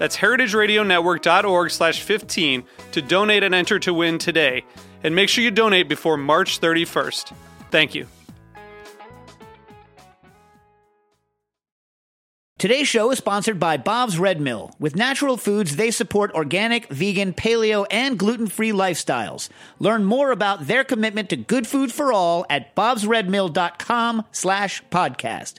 That's heritageradionetwork.org slash 15 to donate and enter to win today. And make sure you donate before March 31st. Thank you. Today's show is sponsored by Bob's Red Mill. With natural foods, they support organic, vegan, paleo, and gluten-free lifestyles. Learn more about their commitment to good food for all at bobsredmill.com slash podcast.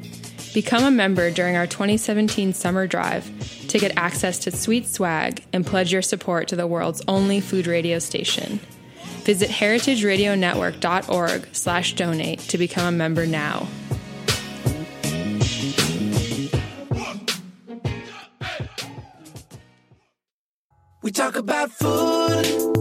Become a member during our 2017 summer drive to get access to sweet swag and pledge your support to the world's only food radio station. Visit heritageradionetwork.org slash donate to become a member now. We talk about food.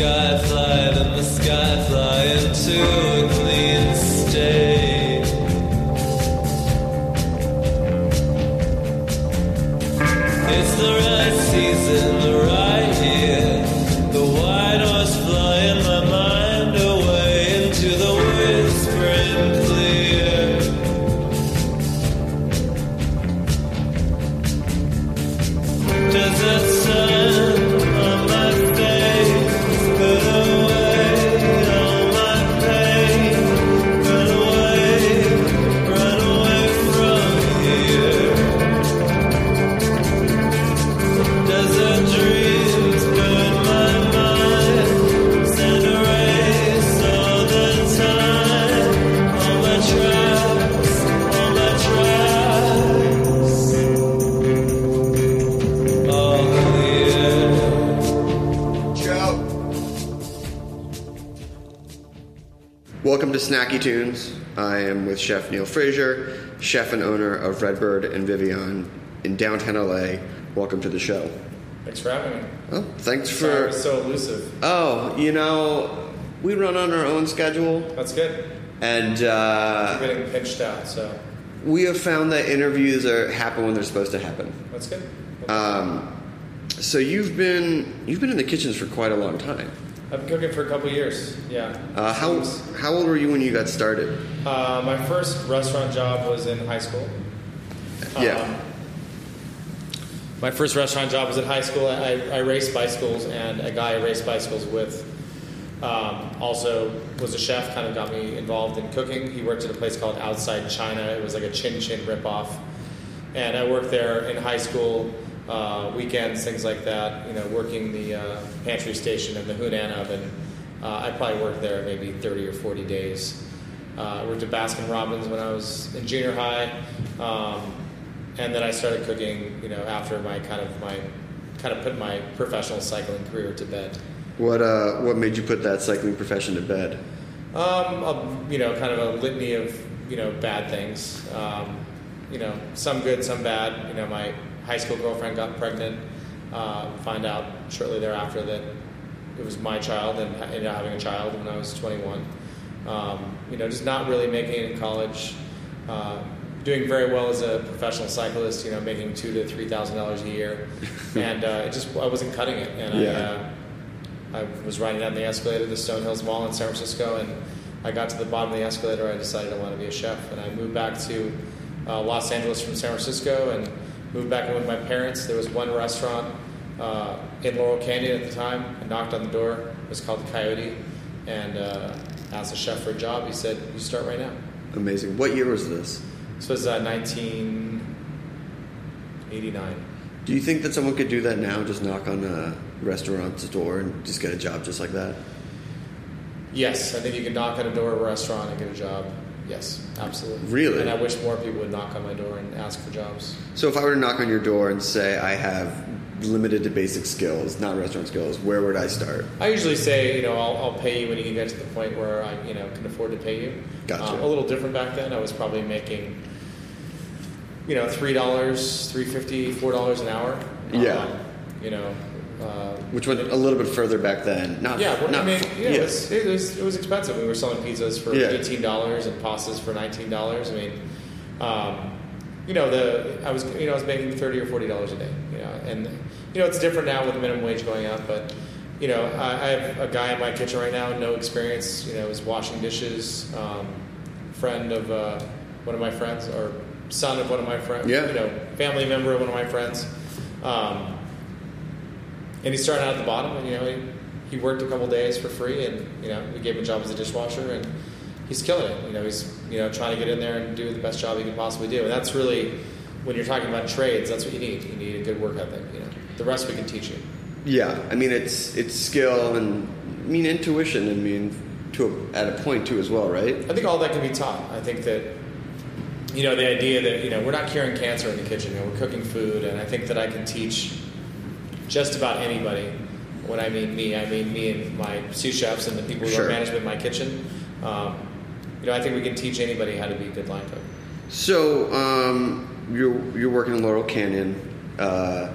Sky, flying in the sky, flying to with Chef Neal Fraser, chef and owner of Redbird and Vibiana in downtown LA. Welcome to the show. Thanks for having me. Oh, thanks Sorry I for. was so elusive. Oh, you know, we run on our own schedule, That's good. and uh, getting pinched out, so we have found that interviews are happen when they're supposed to happen. that's good. Um, so you've been you've been in the kitchens for quite a long time. I've been cooking for a couple years. Yeah. Uh, how how old were you when you got started? Uh, my first restaurant job was in high school. Yeah. Um, my first restaurant job was in high school. I, I raced bicycles, and a guy I raced bicycles with um, also was a chef. Kind of got me involved in cooking. He worked at a place called Outside China. It was like a Chin Chin ripoff, and I worked there in high school. Uh, weekends, things like that. You know, working the uh, pantry station and the Hunan oven. Uh, I probably worked there maybe 30 or 40 days. Uh, I worked at Baskin Robbins when I was in junior high, um, and then I started cooking. You know, after my kind of my kind of put my professional cycling career to bed. What uh what made you put that cycling profession to bed? Um, a, you know, kind of a litany of you know bad things. Um, you know, some good, some bad. You know, my high school girlfriend got pregnant. Uh, find out shortly thereafter that it was my child, and ended up having a child when I was 21. Um, you know, just not really making it in college. Uh, doing very well as a professional cyclist. You know, making two to three thousand dollars a year, and uh, it just I wasn't cutting it, and I. Yeah. Uh, I was riding down the escalator at the Stone Hills Mall in San Francisco, and I got to the bottom of the escalator. I decided I wanted to be a chef, and I moved back to uh, Los Angeles from San Francisco, and moved back in with my parents. There was one restaurant uh, in Laurel Canyon at the time. I knocked on the door. It was called the Coyote, and uh, asked the chef for a job. He said, "You start right now." Amazing. What year was this? This was uh, 1989. Do you think that someone could do that now? Just knock on a restaurant's door and just get a job just like that? Yes, I think you can knock on a door of a restaurant and get a job. Yes, absolutely. Really? And I wish more people would knock on my door and ask for jobs. So if I were to knock on your door and say I have limited to basic skills, not restaurant skills, where would I start? I usually say, you know, I'll, I'll pay you when you can get to the point where I, you know, can afford to pay you. Gotcha. Um, a little different back then. I was probably making, you know, three dollars, three fifty, four dollars an hour. Yeah. Um, you know. Uh, Which went a little bit further back then. Not yeah, well, not I mean, yeah, It, was, it, was, it was expensive. We were selling pizzas for Yeah. eighteen dollars and pastas for nineteen dollars. I mean, um, you know, the I was you know I was making thirty or forty dollars a day. You know, and you know it's different now with the minimum wage going up, but you know I, I have a guy in my kitchen right now, no experience. You know, is washing dishes. Um, friend of uh, one of my friends, or son of one of my friends. Yeah. You know, family member of one of my friends. Um, and he started out at the bottom, and you know he, he worked a couple days for free, and you know we gave him a job as a dishwasher, and he's killing it. You know he's you know trying to get in there and do the best job he can possibly do, and that's really when you're talking about trades, that's what you need. You need a good work ethic. You know the rest we can teach you. Yeah, I mean it's it's skill and I mean intuition. I mean to a, at a point too as well, right? I think all that can be taught. I think that you know the idea that you know we're not curing cancer in the kitchen. You know, we're cooking food, and I think that I can teach just about anybody. When I mean me, I mean me and my sous chefs and the people who Sure. run management in my kitchen. Um, you know, I think we can teach anybody how to be a good line cook. So um, you're you're working in Laurel Canyon, uh,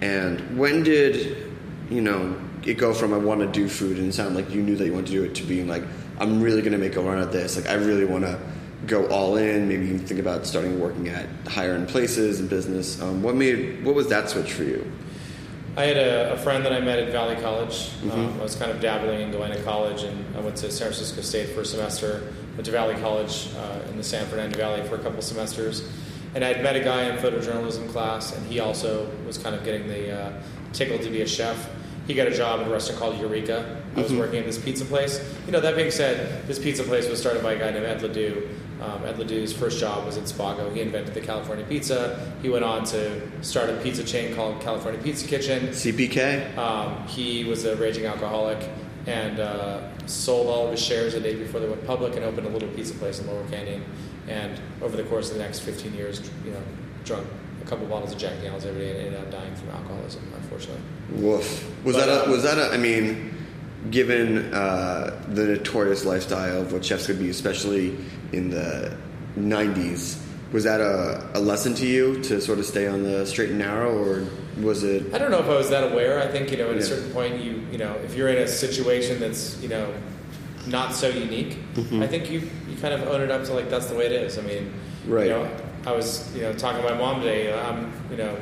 and when did you know it go from I want to do food and sound like you knew that you wanted to do it to being like I'm really going to make a run at this. Like I really want to go all in. Maybe you think about starting working at higher end places and business. Um, what made what was that switch for you? I had a, a friend that I met at Valley College. Mm-hmm. Um, I was kind of dabbling in going to college, and I went to San Francisco State for a semester. Went to Valley College uh, in the San Fernando Valley for a couple semesters, and I'd met a guy in photojournalism class, and he also was kind of getting the uh, tickle to be a chef. He got a job at a restaurant called Eureka. I was working at this pizza place. You know, that being said, this pizza place was started by a guy named Ed LaDou. Um, Ed LaDou's first job was at Spago. He invented the California pizza. He went on to start a pizza chain called California Pizza Kitchen. CPK. Um, he was a raging alcoholic and uh, sold all of his shares a day before they went public and opened a little pizza place in Laurel Canyon. And over the course of the next 15 years, you know, drunk a couple bottles of Jack Daniels every day and ended up dying from alcoholism, unfortunately. Woof. Was But, that a, um, was that a? I mean, given uh, the notorious lifestyle of what chefs could be, especially in the '90s, was that a, a lesson to you to sort of stay on the straight and narrow, or was it? I don't know if I was that aware. I think you know at Yeah. a certain point you you know if you're in a situation that's you know not so unique, Mm-hmm. I think you you kind of own it up to like that's the way it is. I mean, Right. You know, I was you know talking to my mom today. I'm you know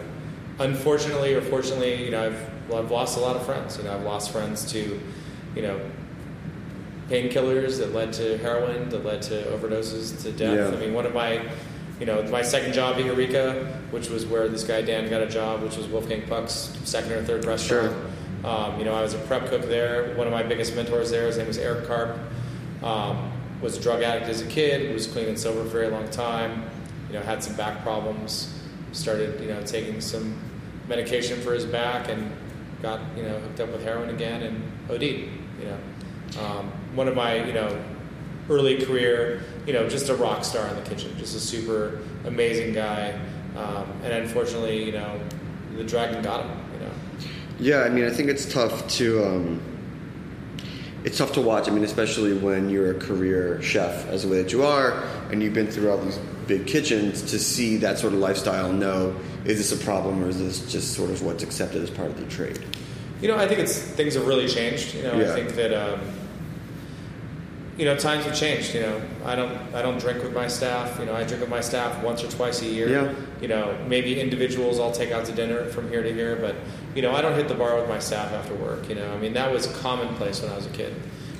unfortunately or fortunately you know I've well, I've lost a lot of friends. You know I've lost friends to you know painkillers that led to heroin, that led to overdoses, to death. Yeah. I mean, one of my, you know, my second job in Eureka, which was where this guy Dan got a job, which was Wolfgang Puck's second or third restaurant. Um, you know, I was a prep cook there. One of my biggest mentors there, his name was Eric Karp, um, was a drug addict as a kid, was clean and sober for a very long time. You know, had some back problems. Started, you know, taking some medication for his back and got, you know, hooked up with heroin again and OD'd. You know, um, one of my, you know, early career, you know, just a rock star in the kitchen, just a super amazing guy. Um, and unfortunately, you know, the dragon got him. You know, Yeah, I mean, I think it's tough to um, it's tough to watch. I mean, especially when you're a career chef, as the way that you are, and you've been through all these big kitchens, to see that sort of lifestyle. Know is this a problem or is this just sort of what's accepted as part of the trade? You know, I think it's things have really changed. You know, Yeah. I think that um, you know times have changed. You know, I don't I don't drink with my staff. You know, I drink with my staff once or twice a year. Yeah. You know, maybe individuals I'll take out to dinner from here to here, but you know, I don't hit the bar with my staff after work. You know, I mean that was commonplace when I was a kid.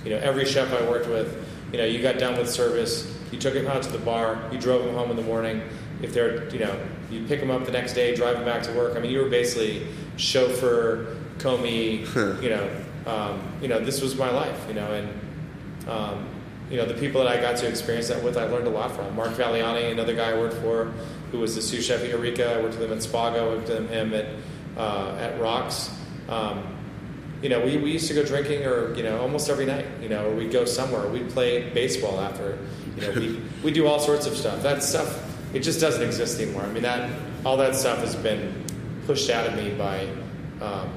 You know, every chef I worked with, you know, you got done with service, you took him out to the bar, you drove him home in the morning. If they're, you know, you pick him up the next day, drive him back to work. I mean, you were basically chauffeur, commis, you know, um, you know, this was my life, you know, and um, you know, the people that I got to experience that with, I learned a lot from. Mark Valiani, another guy I worked for, who was the sous chef at Eureka. I worked with him at Spago. I worked with him at uh, at Rocks. Um, you know, we, we used to go drinking, or you know, almost every night. You know, or we'd go somewhere. We'd play baseball after. You know, we we do all sorts of stuff. That stuff, it just doesn't exist anymore. I mean, that all that stuff has been pushed out of me by. Um,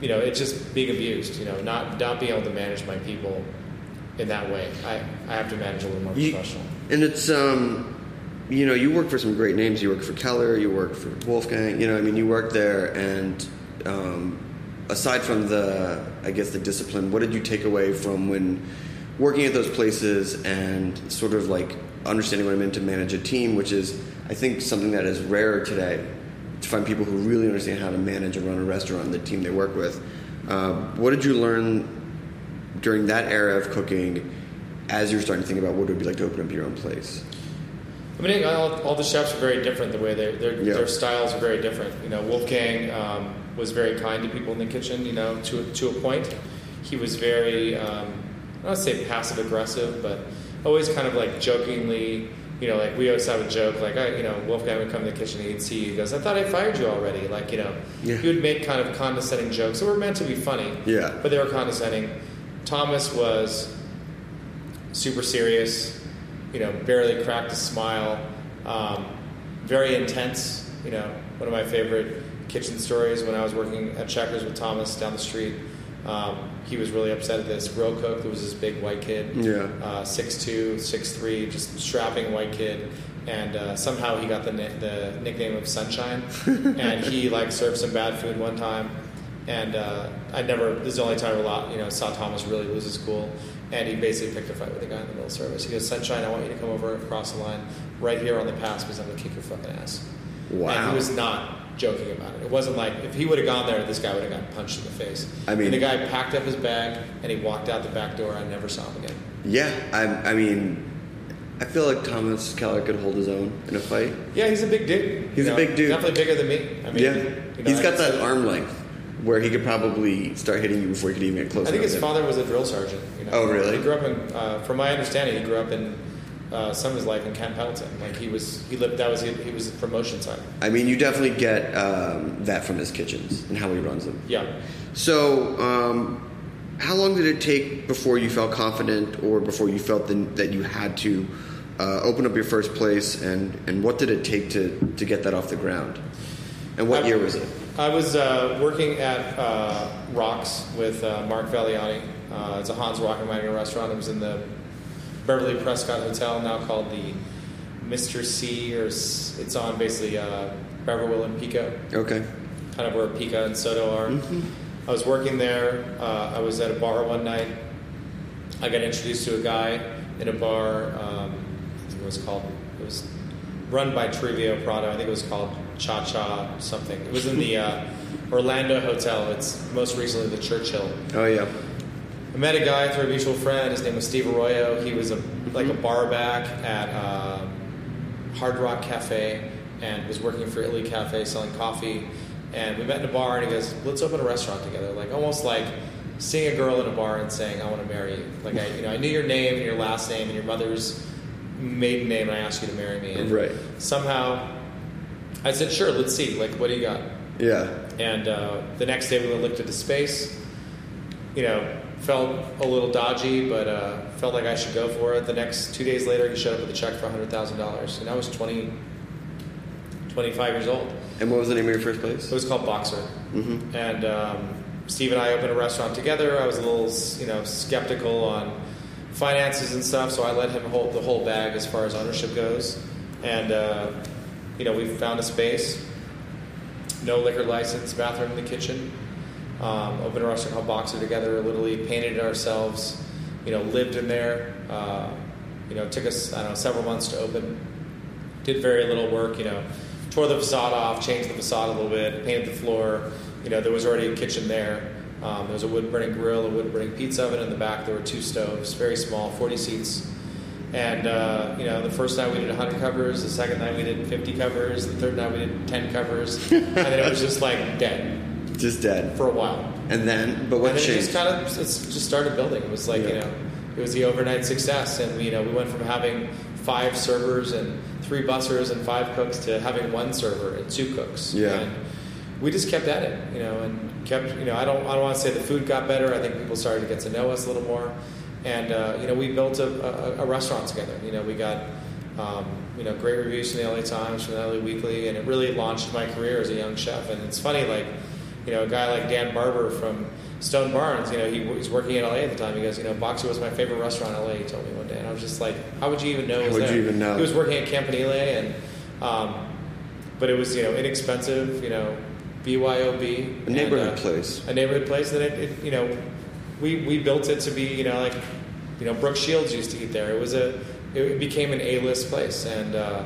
you know, it's just being abused. You know, not not being able to manage my people in that way. I, I have to manage a little more You- professional. And it's um, you know, you work for some great names. You work for Keller. You work for Wolfgang. You know, I mean, you work there, and um, aside from the, I guess, the discipline, what did you take away from when working at those places and sort of like understanding what it meant to manage a team, which is, I think, something that is rare today to find people who really understand how to manage and run a restaurant, the team they work with. Uh, what did you learn during that era of cooking as you're starting to think about what it would be like to open up your own place? I mean, all, all the chefs are very different. The way they, their Yeah. their styles are very different. You know, Wolfgang um, was very kind to people in the kitchen. You know, to to a point, he was very um, I don't say passive aggressive, but always kind of like jokingly. You know, like we always have a joke, like I, you know, Wolfgang would come to the kitchen, and he'd see you, he goes, "I thought I fired you already." Like, you know, Yeah. he would make kind of condescending jokes that were meant to be funny, Yeah. but they were condescending. Thomas was super serious, you know, barely cracked a smile, um, very intense. You know, one of my favorite kitchen stories when I was working at Checkers with Thomas down the street. Um, he was really upset at this grill cook. There was this big white kid, Yeah. uh, 6'2", 6'3", just strapping white kid. And uh, somehow he got the, ni- the nickname of Sunshine. and he like served some bad food one time. And uh, I never, this is the only time I lot, you know, saw Thomas really lose his cool. And he basically picked a fight with the guy in the middle of service. He goes, Sunshine, I want you to come over across the line right here on the pass because I'm going to kick your fucking ass. Wow. And he was not joking about it. It wasn't like, if he would have gone there, this guy would have gotten punched in the face. I mean- and the guy packed up his bag and he walked out the back door. I never saw him again. Yeah, I, I mean, I feel like Thomas Keller could hold his own in a fight. Yeah, he's a big dude. He's You a big dude. Definitely bigger than me. I mean, yeah, you know, he's got that arm length where he could probably start hitting you before you could even get close. I think his to- father was a drill sergeant. You know? Oh, really? He grew up in, uh, from my understanding, he grew up in uh, some of his life in Camp Pendleton. Like he was, he lived. That was he, he was the promotion side. I mean, you definitely get um, that from his kitchens and how he runs them. Yeah. So, um, how long did it take before you felt confident, or before you felt the, that you had to uh, open up your first place, and, and what did it take to, to get that off the ground? And what I- year was it? I was uh, working at uh, Rocks with uh, Mark Valiani. Uh, it's a Hans Rockenwagner restaurant. It was in the Beverly Prescott Hotel, now called the Mr. C, or it's on basically uh, Beverly and Pico, Okay. kind of where Pico and Soto are. I was working there. Uh, I was at a bar one night. I got introduced to a guy in a bar. Um, I think it was called. It was run by Trivio Prado. I think it was called Cha Cha something. It was in the uh, Orlando Hotel. It's most recently the Churchill. Oh yeah. I met a guy through a mutual friend. His name was Steve Arroyo. He was a like a bar back at uh, Hard Rock Cafe and was working for Italy Cafe selling coffee. And we met in a bar, and he goes, "Let's open a restaurant together." Like almost like seeing a girl in a bar and saying, "I want to marry you." Like I, you know, I knew your name and your last name and your mother's maiden name, and I asked you to marry me. And Right. Somehow, I said, "Sure, let's see. Like, what do you got?" Yeah. And uh, the next day we looked at the space. You know, felt a little dodgy, but uh, felt like I should go for it. The next two days later, he showed up with a check for hundred thousand dollars, and I was 20, 25 years old. And what was the name of your first place? It was called Boxer, mm-hmm. and um, Steve and I opened a restaurant together. I was a little, you know, skeptical on finances and stuff, so I let him hold the whole bag as far as ownership goes. And uh, you know, we found a space, no liquor license, bathroom in the kitchen. Um, opened a restaurant called Boxer together. Literally painted it ourselves. You know, lived in there. Uh, you know, it took us I don't know several months to open. Did very little work. You know, tore the facade off, changed the facade a little bit, painted the floor. You know, there was already a kitchen there. Um, there was a wood burning grill, a wood burning pizza oven in the back. There were two stoves, very small, 40 seats. And uh, you know, the first night we did 100 covers. The second night we did 50 covers. The third night we did 10 covers. and then it was just like dead Just dead. for a while. And then, but what and then it just kind of it's just started building. It was like you know, it was the overnight success, and we, you know, we went from having five servers and three bussers and five cooks to having one server and two cooks. Yeah. And we just kept at it, you know, and kept, you know, I don't, I don't want to say the food got better. I think people started to get to know us a little more, and uh, you know, we built a, a, a restaurant together. You know, we got. Um, you know, great reviews from the LA Times, from the LA Weekly, and it really launched my career as a young chef. And it's funny, like, you know, a guy like Dan Barber from Stone Barns, you know, he was working in LA at the time. He goes, you know, Boxer was my favorite restaurant in LA. He told me one day, and I was just like, how would you even know? How would there? you even know? He was working at Campanile, and um, but it was you know inexpensive, you know, BYOB, A neighborhood and, uh, place. a neighborhood place that it, it, you know, we we built it to be you know like you know Brooke Shields used to eat there. It was a it became an A list place, and uh,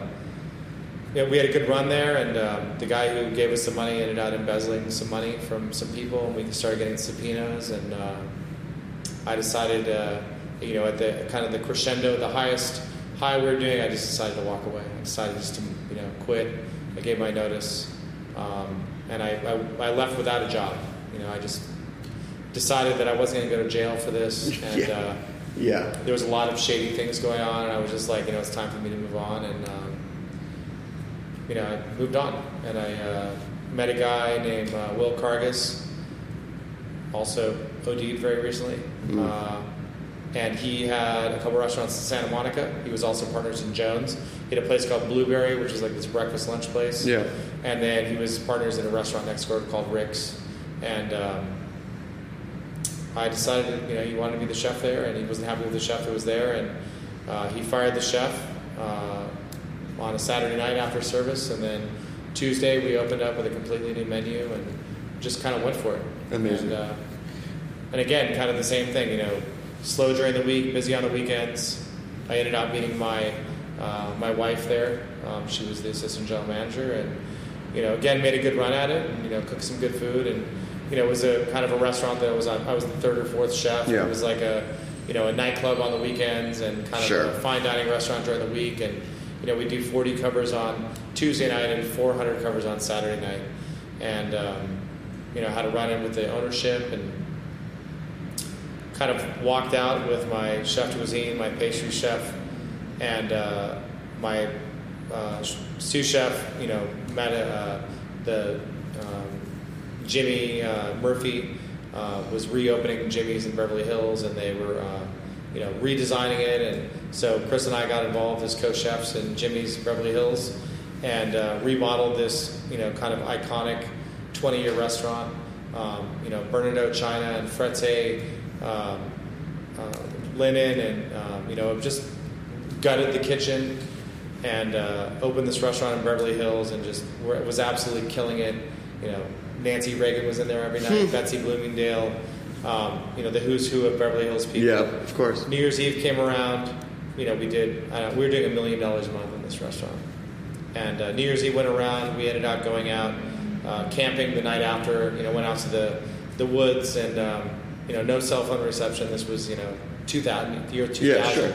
yeah, we had a good run there. And um, the guy who gave us the money ended up embezzling some money from some people, and we started getting subpoenas. And uh, I decided, uh, you know, at the kind of the crescendo, the highest high we were doing, I just decided to walk away. I decided just to you know quit. I gave my notice, um, and I, I I left without a job. You know, I just decided that I wasn't going to go to jail for this, and. Yeah. Uh, yeah. there was a lot of shady things going on, and I was just like, you know, it's time for me to move on, and um, you know, I moved on, and I uh, met a guy named uh, Will Cargus, also OD'd very recently, uh, and he had a couple restaurants in Santa Monica. He was also partners in Jones. He had a place called Blueberry, which is like this breakfast lunch place. Yeah. And then he was partners in a restaurant next door called Rick's, and. Um, I decided you know he wanted to be the chef there, and he wasn't happy with the chef that was there, and uh, he fired the chef uh, on a Saturday night after service, and then Tuesday we opened up with a completely new menu and just kind of went for it. Amazing. And, uh, and again, kind of the same thing, you know, slow during the week, busy on the weekends. I ended up meeting my uh, my wife there. Um, she was the assistant general manager, and you know, again, made a good run at it, and you know, cooked some good food, and you know, it was a kind of a restaurant that was on. I was the third or fourth chef. Yeah. It was like a you know a nightclub on the weekends and kind Sure. of a fine dining restaurant during the week, and you know, we do 40 covers on Tuesday night and 400 covers on Saturday night, and um, you know, how to run in with the ownership and kind of walked out with my chef cuisine, my pastry chef, and uh, my uh, sous chef. You know, met uh, the um, Jimmy uh, Murphy uh, was reopening Jimmy's in Beverly Hills, and they were. Uh, you know, redesigning it, and so Chris and I got involved as co-chefs in Jimmy's Beverly Hills, and uh, remodeled this, you know, kind of iconic 20 year restaurant. Um, you know, Bernardaud China and Frette um, uh, linen, and um, you know, just gutted the kitchen and uh, opened this restaurant in Beverly Hills, and just was absolutely killing it. You know, Nancy Reagan was in there every night, Betsy Bloomingdale. Um, you know, the who's who of Beverly Hills people. Yeah, of course. New Year's Eve came around. You know, we did. Uh, we were doing a million dollars a month in this restaurant. And uh, New Year's Eve went around. We ended up going out uh, camping the night after. You know, went out to the the woods and um, you know, no cell phone reception. This was you know 2000, the year 2000. Yeah, sure.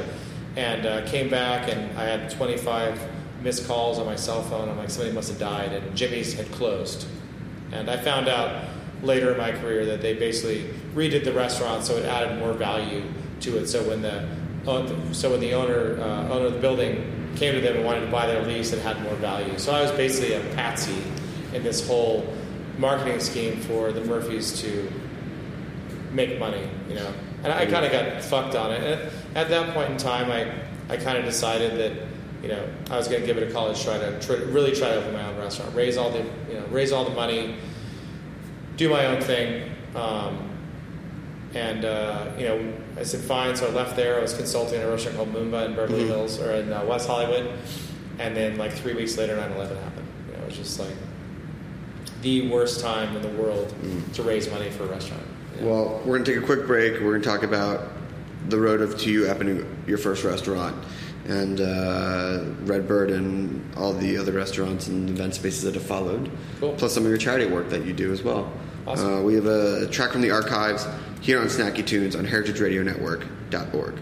And uh, came back and I had 25 missed calls on my cell phone. I'm like, somebody must have died, and Jimmy's had closed. And I found out later in my career that they basically redid the restaurant so it added more value to it. So when the so when the owner uh, owner of the building came to them and wanted to buy their lease, it had more value. So I was basically a patsy in this whole marketing scheme for the Murphys to make money, you know. And I kind of got fucked on it. And at that point in time, I, I kind of decided that, you know, I was going to give it a college try to try, really try to open my own restaurant, raise all the, you know, raise all the money, do my own thing. Um, and uh, you know, I said fine, so I left there. I was consulting at a restaurant called Moomba in Beverly Hills or in uh, West Hollywood. And then like three weeks later, 9/11 happened. You know, it was just like the worst time in the world to raise money for a restaurant. you know. Well, we're going to take a quick break. We're going to talk about the road of to you opening your first restaurant and uh, Redbird and all the other restaurants and event spaces that have followed. Cool. Plus some of your charity work that you do as well. Awesome. Uh, we have a track from the archives here on Snacky Tunes on heritageradionetwork.org.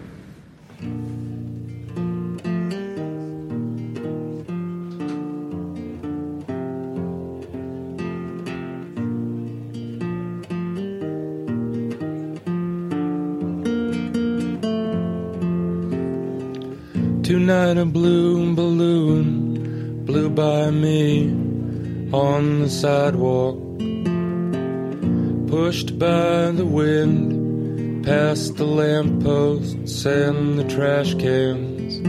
Tonight a blue balloon blew by me on the sidewalk. Pushed by the wind, past the lampposts and the trash cans.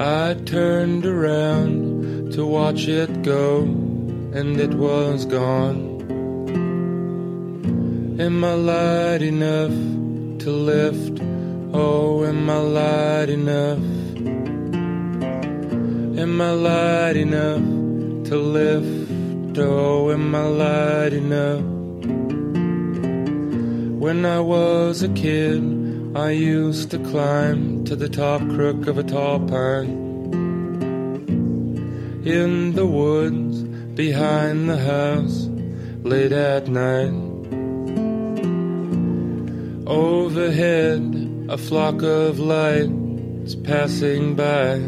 I turned around to watch it go, and it was gone. Am I light enough to lift? Oh, am I light enough? Am I light enough to lift? Oh, am I light enough? When I was a kid, I used to climb to the top crook of a tall pine. In the woods behind the house, late at night. Overhead, a flock of lights passing by.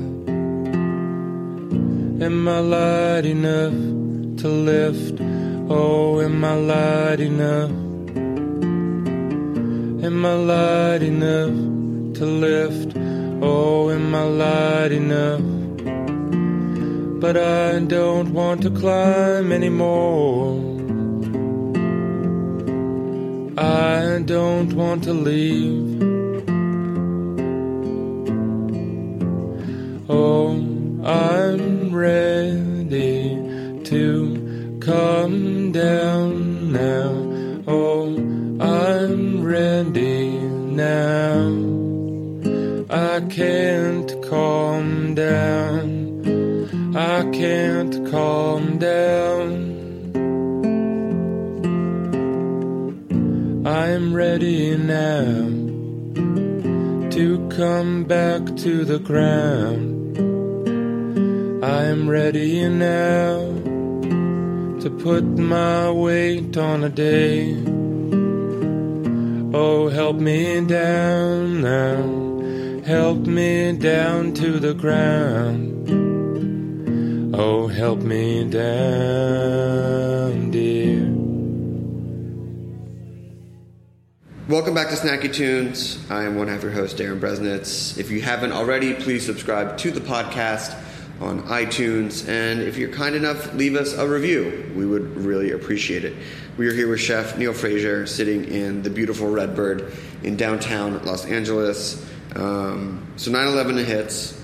Am I light enough to lift? Oh, am I light enough? Am I light enough to lift? Oh, am I light enough? But I don't want to climb anymore. I don't want to leave. Oh, I'm ready to come down now. Can't calm down. I can't calm down. I'm ready now to come back to the ground. I'm ready now to put my weight on a day. Oh, help me down now, help me down to the ground. Oh, help me down, dear. Welcome back to Snacky Tunes. I am one half your host, Darin Bresnitz. If you haven't already, please subscribe to the podcast on iTunes. And if you're kind enough, leave us a review. We would really appreciate it. We are here with Chef Neal Fraser sitting in the beautiful Redbird in downtown Los Angeles. Um, so 9 11 hits.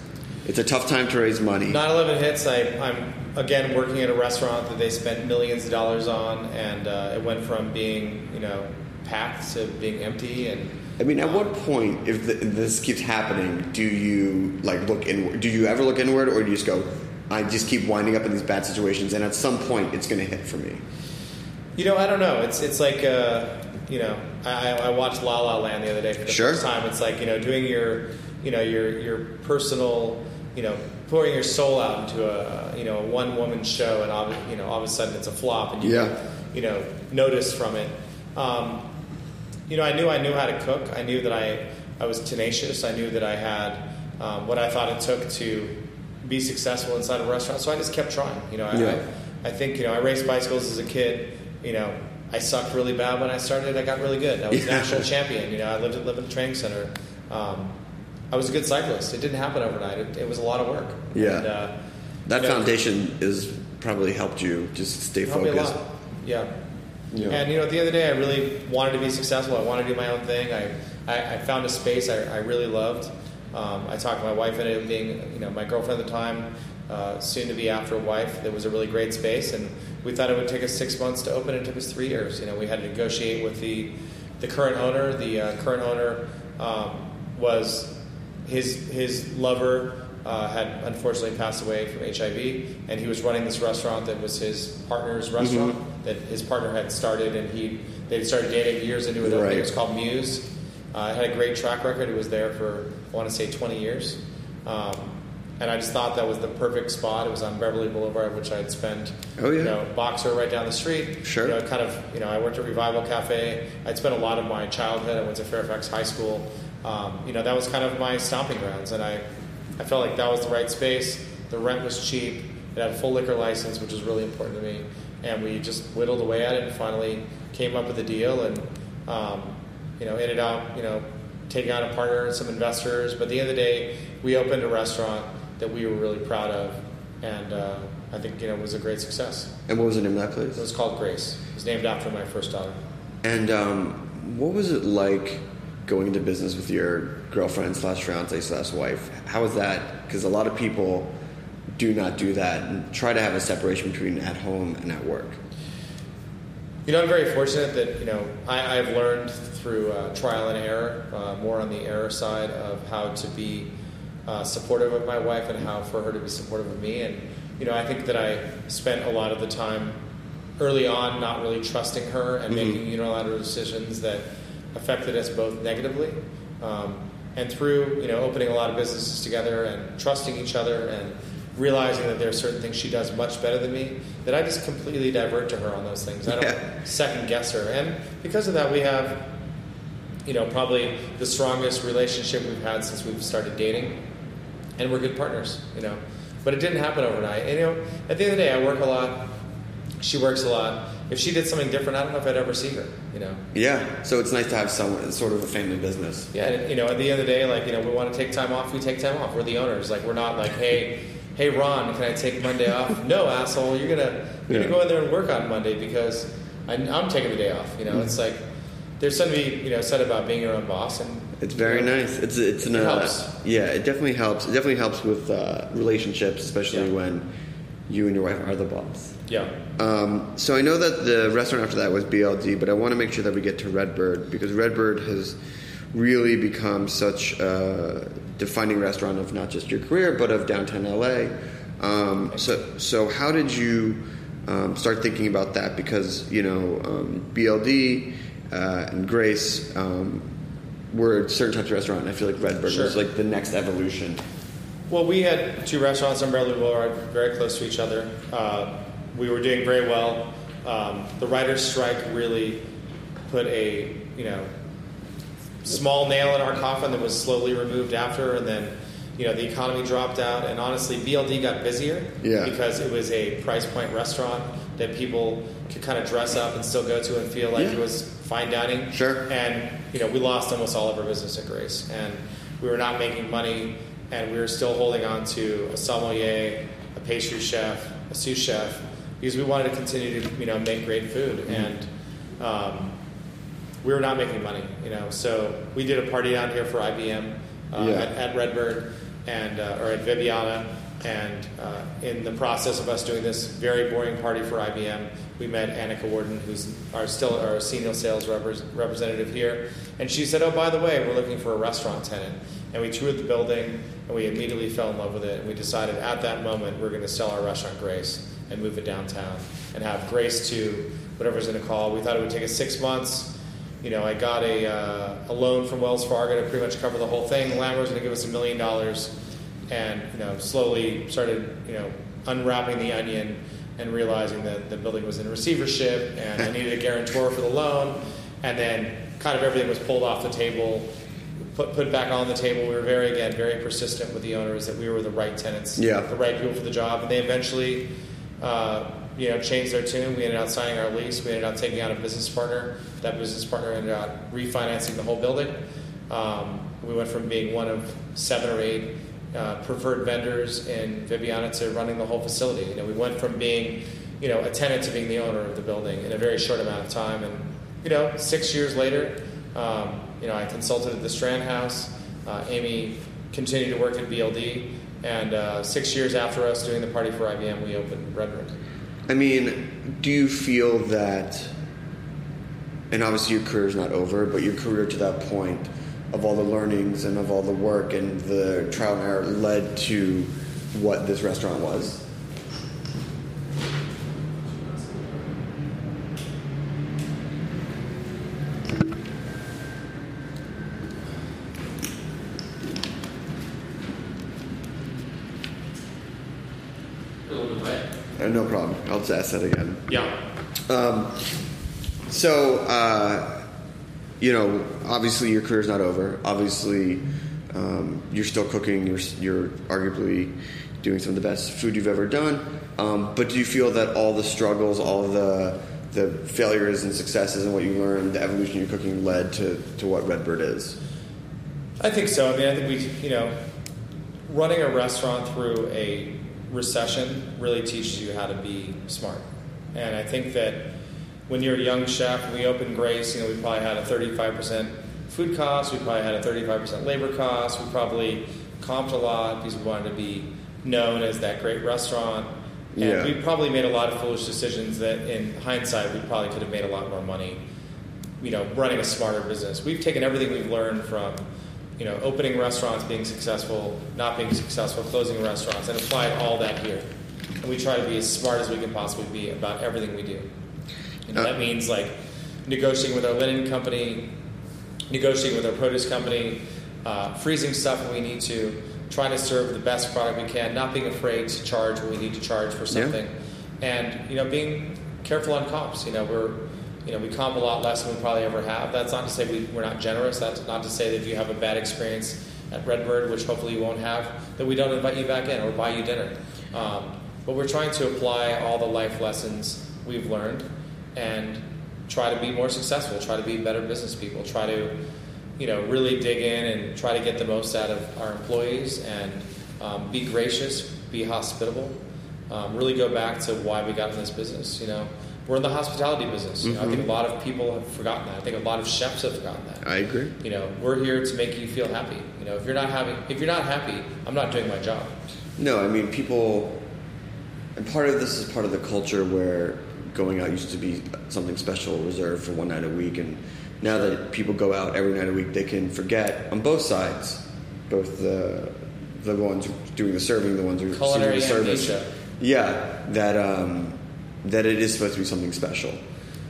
It's a tough time to raise money. 9/11 hits. I, I'm again working at a restaurant that they spent millions of dollars on, and uh, it went from being you know packed to being empty, and I mean, at what point, if, the, this keeps happening, do you like look inward? Do you ever look inward, or do you just go, "I just keep winding up in these bad situations, and at some point, it's going to hit for me"? You know, I don't know. It's it's like uh, you know, I, I watched La La Land the other day for the Sure. first time. It's like you know, doing your you know your your personal you know pouring your soul out into a you know a one woman show, and all, you know all of a sudden it's a flop, and you Yeah. get, you know notice from it. Um, you know, I knew I knew how to cook. I knew that I I was tenacious. I knew that I had um, what I thought it took to be successful inside a restaurant. So I just kept trying. You know, I, Yeah. I, I think you know I raced bicycles as a kid. You know, I sucked really bad when I started. I got really good. I was Yeah. national champion. You know, I lived at lived in the training center. Um, I was a good cyclist. It didn't happen overnight. It, it was a lot of work. Yeah. And, uh, That you know, foundation is probably helped you just stay helped me a focused. lot. Yeah. Yeah. And you know, at the end of the day, I really wanted to be successful. I wanted to do my own thing. I, I, I found a space I, I really loved. Um, I talked to my wife into it being, you know, my girlfriend at the time, uh, soon to be after wife. that was a really great space, and we thought it would take us six months to open. It took us three years. You know, we had to negotiate with the the current owner. The uh, current owner um, was his his lover uh, had unfortunately passed away from HIV, and he was running this restaurant that was his partner's restaurant that his partner had started, and he they had started dating years into it. Right. It was called Muse. Uh, it had a great track record. It was there for I want to say 20 years, um, and I just thought that was the perfect spot. It was on Beverly Boulevard, which I had spent. Oh, yeah. You know, Boxer right down the street. Sure. You know, kind of. You know, I worked at Revival Cafe. I'd spent a lot of my childhood. I went to Fairfax High School. Um, you know, that was kind of my stomping grounds, and I, I felt like that was the right space. The rent was cheap. It had a full liquor license, which was really important to me. And we just whittled away at it, and finally came up with a deal, and um, you know, ended out, you know, taking on a partner and some investors. But at the end of the day, we opened a restaurant that we were really proud of, and uh, I think you know it was a great success. And what was the name of that place? It was called Grace. It was named after my first daughter. And um, what was it like going into business with your girlfriend slash fiance slash wife? How was that? Because a lot of people do not do that and try to have a separation between at home and at work. You know, I'm very fortunate that you know I, I've learned through uh, trial and error, uh, more on the error side of how to be uh, supportive of my wife and how for her to be supportive of me. And you know, I think that I spent a lot of the time early on not really trusting her and making unilateral decisions that affected us both negatively. Um, and through you know opening a lot of businesses together and trusting each other and realizing that there are certain things she does much better than me that I just completely divert to her on those things. I don't Yeah. second guess her, and because of that, we have you know probably the strongest relationship we've had since we've started dating, and we're good partners. You know, but it didn't happen overnight. And you know, at the end of the day, I work a lot. She works a lot. If she did something different, I don't know if I'd ever see her. You know. Yeah, so it's nice to have someone, sort of a family business. Yeah, and, you know, at the end of the day, like you know, we want to take time off. We take time off. We're the owners. Like we're not like, hey, hey, Ron, can I take Monday off? no, asshole, you're gonna you're Yeah. gonna go in there and work on Monday because I, I'm taking the day off. You know, Mm-hmm. it's like there's something to be you know said about being your own boss, and It's very know, nice. It's it's an It uh, helps. yeah. It definitely helps. It definitely helps with uh, relationships, especially Yeah. when you and your wife are the boss. Yeah, Um, so I know that the restaurant after that was BLD, but I want to make sure that we get to Redbird because Redbird has really become such a defining restaurant of not just your career but of downtown LA. Um, so so how did you um, start thinking about that? Because you know um, BLD uh, and Grace um, were a certain types of restaurant, and I feel like Redbird Sure. was like the next evolution. Well, we had two restaurants on Beverly Boulevard, very close to each other. Uh, we were doing very well. Um, the writers' strike really put a you know small nail in our coffin that was slowly removed after, and then you know the economy dropped out, and honestly, BLD got busier Yeah. because it was a price point restaurant that people could kind of dress up and still go to and feel like Yeah. it was fine dining. Sure. And you know, we lost almost all of our business at Grace, and we were not making money, and we were still holding on to a sommelier, a pastry chef, a sous chef, because we wanted to continue to you know make great food, and um, we were not making money. You know, so we did a party down here for IBM uh, Yeah. at, at Redbird and uh, or at Vibiana, And uh, in the process of us doing this very boring party for IBM, we met Annika Warden, who's our still our senior sales repres representative here, and she said, "Oh, by the way, we're looking for a restaurant tenant." And we toured the building, and we immediately fell in love with it. And we decided at that moment we're going to sell our restaurant Grace and move it downtown and have Grace to whatever's going to call. We thought it would take us six months. You know, I got a, uh, a loan from Wells Fargo to pretty much cover the whole thing. The landlord was going to give us a million dollars, and you know, slowly started you know unwrapping the onion and realizing that the building was in receivership and I needed a guarantor for the loan, and then kind of everything was pulled off the table, put put back on the table. We were very again very persistent with the owners that we were the right tenants, Yeah. the right people for the job, and they eventually. Uh, you know, changed their tune. We ended up signing our lease. We ended up taking out a business partner. That business partner ended up refinancing the whole building. Um, we went from being one of seven or eight uh, preferred vendors in Vibiana to running the whole facility. You know, we went from being, you know, a tenant to being the owner of the building in a very short amount of time. And you know, six years later, um, you know, I consulted at the Strand House. Uh, Amy continued to work at BLD, and uh, six years after us doing the party for IBM, we opened Redbird. I mean, do you feel that, and obviously your career is not over, but your career to that point of all the learnings and of all the work and the trial and error led to what this restaurant was? Uh, no problem. I'll just ask that again. Yeah. Um, So, uh, you know, obviously your career's not over. Obviously, um, you're still cooking. You're you're arguably doing some of the best food you've ever done. Um, but do you feel that all the struggles, all the the failures and successes, and what you learned, the evolution of your cooking, led to to what Redbird is? I think so. I mean, I think we, you know, running a restaurant through a recession really teaches you how to be smart. And I think that when you're a young chef, when we opened Grace, you know, we probably had a 35% food cost, we probably had a 35% labor cost, we probably comped a lot because we wanted to be known as that great restaurant. And Yeah. we probably made a lot of foolish decisions that in hindsight we probably could have made a lot more money you know, running a smarter business. We've taken everything we've learned from, you know, opening restaurants, being successful, not being successful, closing restaurants, and applied all that here. And we try to be as smart as we can possibly be about everything we do. Know, Uh, that means like negotiating with our linen company, negotiating with our produce company, uh, freezing stuff when we need to, trying to serve the best product we can, not being afraid to charge when we need to charge for Yeah. something, and you know, being careful on comps. You know, we're you know, we comp a lot less than we probably ever have. That's not to say we, we're not generous. That's not to say that if you have a bad experience at Redbird, which hopefully you won't have, that we don't invite you back in or buy you dinner. Um, but we're trying to apply all the life lessons we've learned and try to be more successful, try to be better business people, try to, you know, really dig in and try to get the most out of our employees and um, be gracious, be hospitable, um, really go back to why we got in this business. You know, we're in the hospitality business. You know, I think a lot of people have forgotten that. I think a lot of chefs have forgotten that. I agree. You know, we're here to make you feel happy. You know, if you're not having, if you're not happy, I'm not doing my job. No, I mean people, and part of this is part of the culture where going out used to be something special, reserved for one night a week, and now that people go out every night a week, they can forget on both sides, both the the ones doing the serving, the ones who Culinary receiving the service. amnesia. Yeah, that um, that it is supposed to be something special.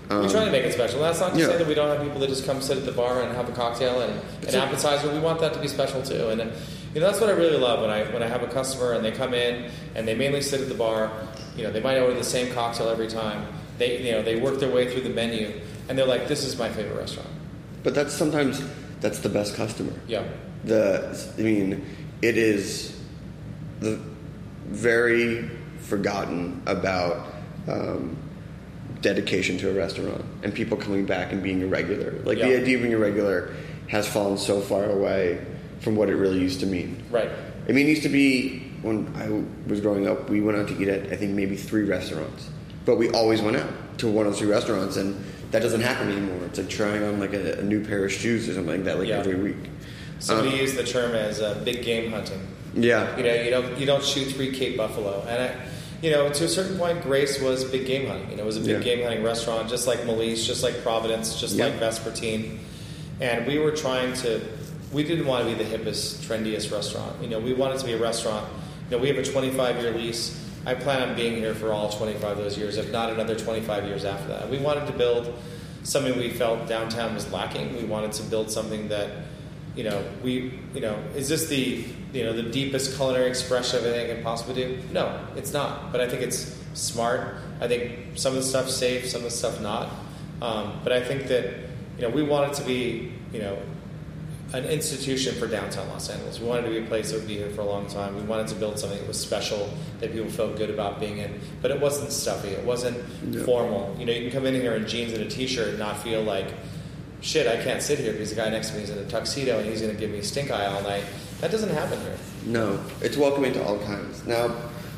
Um, we try to make it special. That's not to yeah. say that we don't have people that just come sit at the bar and have a cocktail and an appetizer. We want that to be special too. And you know that's what I really love when I when I have a customer and they come in and they mainly sit at the bar. You know they might order the same cocktail every time. They you know they work their way through the menu and they're like, "This is my favorite restaurant." But that's sometimes that's the best customer. Yeah. The I mean, it is the very forgotten about um, dedication to a restaurant and people coming back and being a regular. Like the idea of being a regular has fallen so far away from what it really used to mean. Right. I mean, it used to be when I was growing up, we went out to eat at I think maybe three restaurants, but we always went out to one of three restaurants, and that doesn't happen anymore. It's like trying on like a, a new pair of shoes or something like that, like Yeah. every week. Somebody Um, used the term as uh, big game hunting. Yeah. You know, you don't you don't shoot three Cape Buffalo, and I, you know, to a certain point, Grace was big game hunting. You know, it was a big Yeah. game hunting restaurant, just like Melisse, just like Providence, just Yeah. like Vespertine, and we were trying to. We didn't want to be the hippest, trendiest restaurant. You know, we wanted to be a restaurant. You know, we have a 25 year lease. I plan on being here for all 25 of those years, if not another 25 years after that. We wanted to build something we felt downtown was lacking. We wanted to build something that, you know, we, you know, is this the, you know, the deepest culinary expression of anything I can possibly do? No, it's not. But I think it's smart. I think some of the stuff's safe, some of the stuff not. Um, but I think that, you know, we wanted to be, you know, an institution for downtown Los Angeles. We wanted to be a place that would be here for a long time. We wanted to build something that was special, that people felt good about being in. But it wasn't stuffy. It wasn't Yeah. formal. You know, you can come in here in jeans and a t-shirt and not feel like, shit, I can't sit here because the guy next to me is in a tuxedo and he's going to give me stink eye all night. That doesn't happen here. No, it's welcoming to all kinds. Now,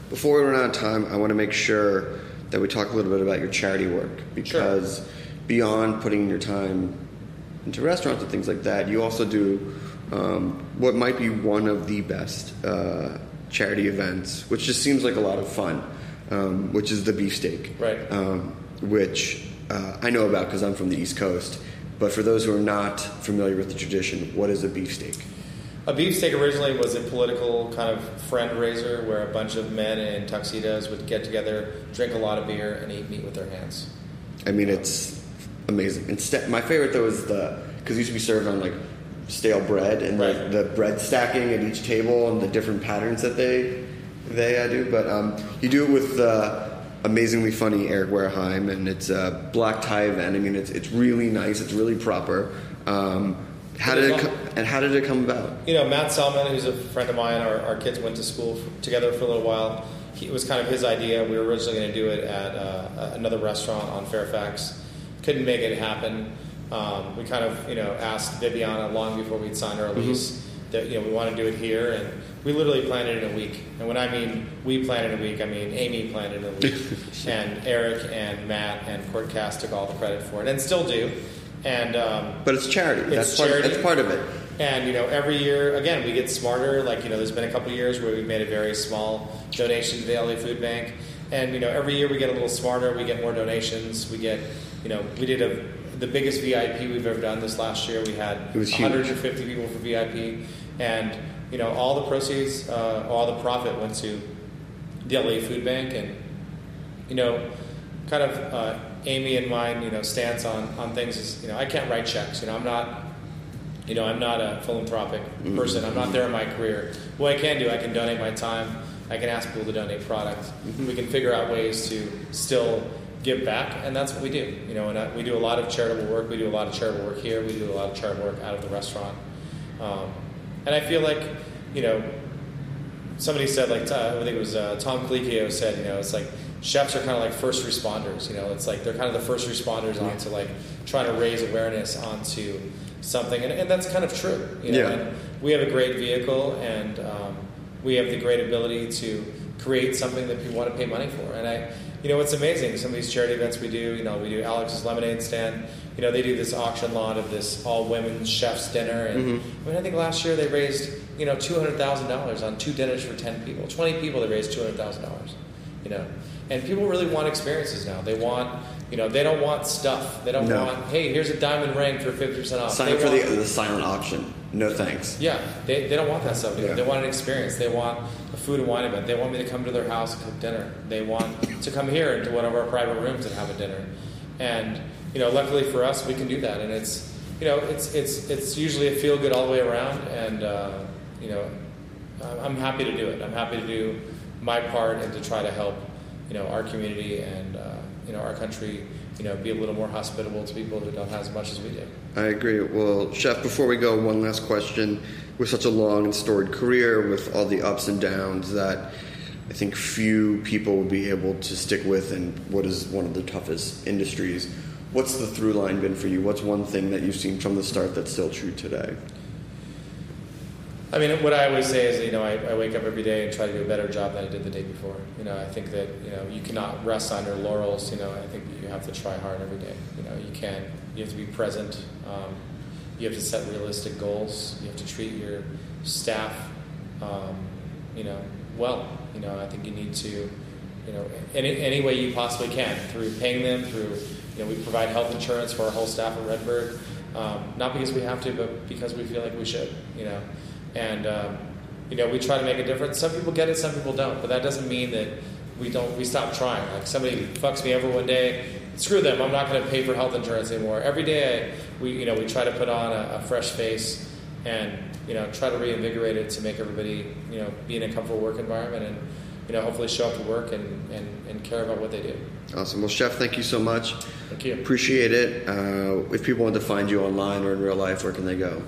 before we run out of time, I want to make sure that we talk a little bit about your charity work because beyond putting your time into restaurants and things like that, you also do um, what might be one of the best uh, charity events, which just seems like a lot of fun, um, which is the beefsteak. Right. Um, which uh, I know about because I'm from the East Coast. But for those who are not familiar with the tradition, what is a beefsteak? A beefsteak originally was a political kind of friend raiser where a bunch of men in tuxedos would get together, drink a lot of beer, and eat meat with their hands. I mean, it's amazing. Instead, my favorite though is the because it used to be served on like stale bread and Right. like the bread stacking at each table and the different patterns that they they uh, do. But um, you do it with uh, amazingly funny Eric Wareheim, and it's a black tie event. I mean, it's it's really nice. It's really proper. Um, how did it and how did it come about? You know, Matt Selman, who's a friend of mine, our, our kids went to school f- together for a little while. He, it was kind of his idea. We were originally going to do it at uh, another restaurant on Fairfax. Couldn't make it happen. Um, we kind of, you know, asked Vibiana long before we'd signed our lease that, you know, we want to do it here. And we literally planned it in a week. And when I mean we planned it in a week, I mean Amy planned it in a week. and Eric and Matt and Court Cass took all the credit for it and still do. And um, But it's charity. It's that's part. That's part of it. and you know, every year, again, we get smarter. Like you know, there's been a couple of years where we've made a very small donation to the LA Food Bank, and you know, every year we get a little smarter. We get more donations. We get, you know, we did a the biggest VIP we've ever done this last year. We had It was huge. 150 people for VIP, and you know, all the proceeds, uh, all the profit went to the LA Food Bank, and you know, kind of uh, Amy and mine, you know, stance on on things is, you know, I can't write checks. You know, I'm not, you know, I'm not a philanthropic person. I'm not there in my career. What I can do, I can donate my time. I can ask people to donate product. We can figure out ways to still give back, and that's what we do. You know, and uh, we do a lot of charitable work. We do a lot of charitable work here. We do a lot of charitable work out of the restaurant, um, and I feel like, you know, somebody said like I think it was uh, Tom Colicchio said you know it's like chefs are kind of like first responders you know it's like they're kind of the first responders onto like trying to raise awareness onto something and, and that's kind of true you know Yeah. and we have a great vehicle and um, we have the great ability to create something that people want to pay money for and I you know it's amazing some of these charity events we do you know we do Alex's lemonade stand. You know they do this auction lot of this all women's chefs dinner. And mm-hmm. I mean I think last year they raised you know two hundred thousand dollars on two dinners for ten people. Twenty people they raised two hundred thousand dollars you know. And people really want experiences now. They want you know they don't want stuff. They don't No. want hey here's a diamond ring for fifty percent off. Sign They up for the, want- the silent auction. No thanks. yeah, they, they don't want that stuff. Yeah. They want an experience. They want a food and wine event. They want me to come to their house and cook dinner. They want to come here into one of our private rooms and have a dinner. And you know, luckily for us, we can do that. And it's you know, it's it's it's usually a feel good all the way around. And uh, you know, I'm I'm happy to do it. I'm happy to do my part and to try to help you know our community and uh, you know our country. You know, be a little more hospitable to people who don't have as much as we do. I agree. Well, Chef, before we go, one last question. With such a long and storied career, with all the ups and downs that I think few people will be able to stick with in what is one of the toughest industries, what's the through line been for you? What's one thing that you've seen from the start that's still true today? I mean, what I always say is, you know, I, I wake up every day and try to do a better job than I did the day before. You know, I think that you know you cannot rest on your laurels. You know, I think that you have to try hard every day. You know, you can't. You have to be present. Um, you have to set realistic goals. You have to treat your staff um, you know, well. You know, I think you need to, you know, any, any way you possibly can through paying them, through, you know, we provide health insurance for our whole staff at Redbird, um, not because we have to, but because we feel like we should, you know, and um, you know, we try to make a difference. Some people get it, some people don't, but that doesn't mean that we don't we stop trying. Like somebody fucks me over one day, screw them. I'm not going to pay for health insurance anymore. Every day, I, we you know we try to put on a, a fresh face and you know try to reinvigorate it to make everybody you know be in a comfortable work environment and you know hopefully show up to work and, and, and care about what they do. Awesome. Well, Chef, thank you so much. Thank you. Appreciate it. Uh, if people want to find you online or in real life, where can they go?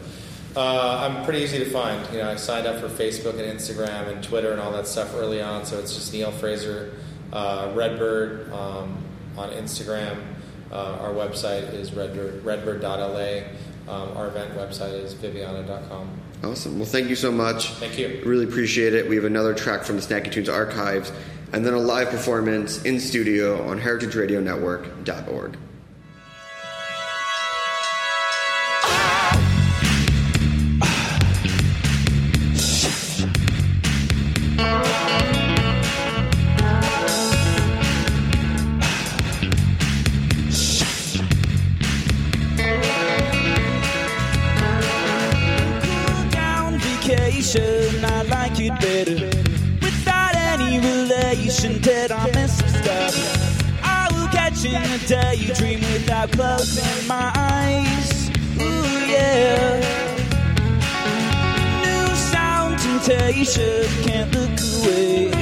Uh, I'm pretty easy to find. You know, I signed up for Facebook and Instagram and Twitter and all that stuff early on, so it's just Neal Fraser, uh, Redbird um, on Instagram. Uh, our website is redbird, redbird.la. Um, our event website is vibiana.com. Awesome. Well, thank you so much. Thank you. Really appreciate it. We have another track from the Snacky Tunes archives, and then a live performance in studio on heritageradionetwork.org. without closing my eyes. Ooh, yeah. New sound temptation, can't look away.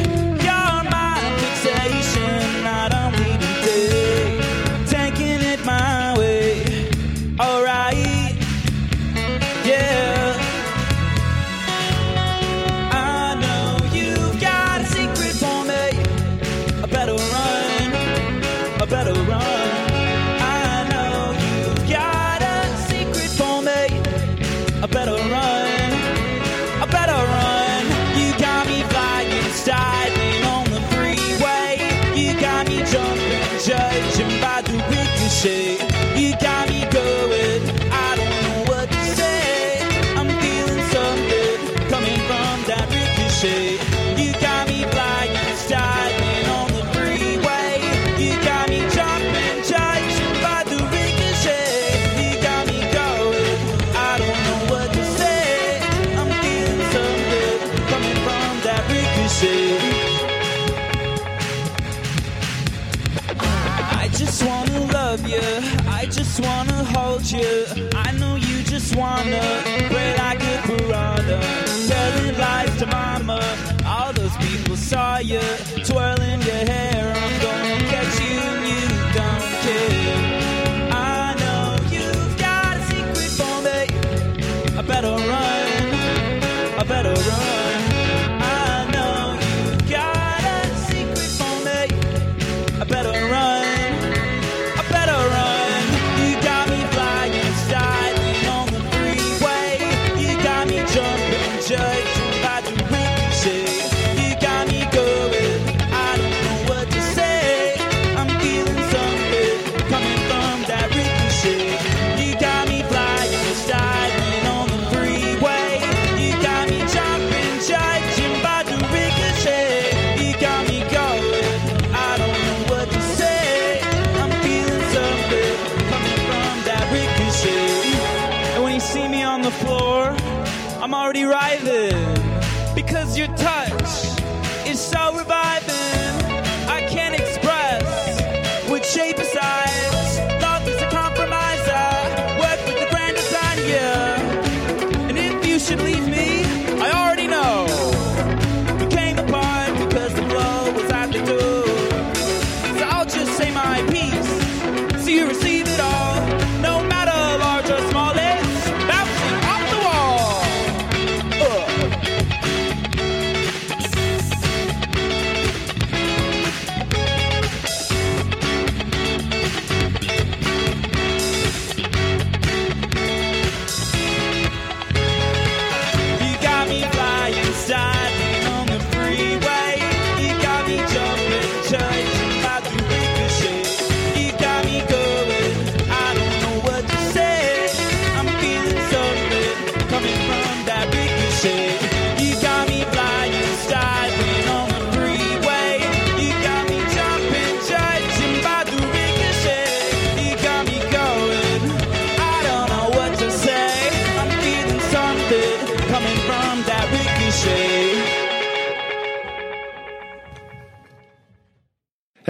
Better run.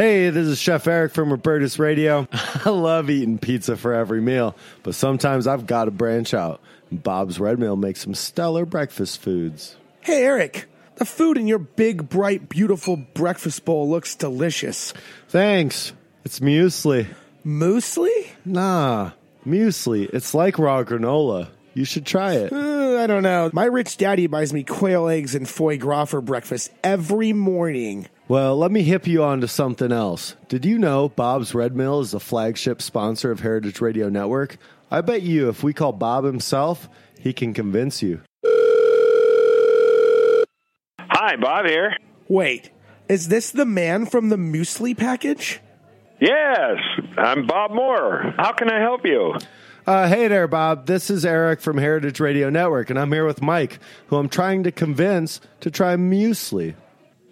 Hey, this is Chef Eric from Roberta's Radio. I love eating pizza for every meal, but sometimes I've got to branch out. Bob's Red Mill makes some stellar breakfast foods. Hey, Eric, the food in your big, bright, beautiful breakfast bowl looks delicious. Thanks. It's muesli. Muesli? Nah, muesli. It's like raw granola. You should try it. Uh, I don't know. My rich daddy buys me quail eggs and foie gras for breakfast every morning. Well, let me hip you on to something else. Did you know Bob's Red Mill is the flagship sponsor of Heritage Radio Network? I bet you if we call Bob himself, he can convince you. Hi, Bob here. Wait, is this the man from the muesli package? Yes, I'm Bob Moore. How can I help you? Uh, hey there, Bob. This is Eric from Heritage Radio Network, and I'm here with Mike, who I'm trying to convince to try muesli.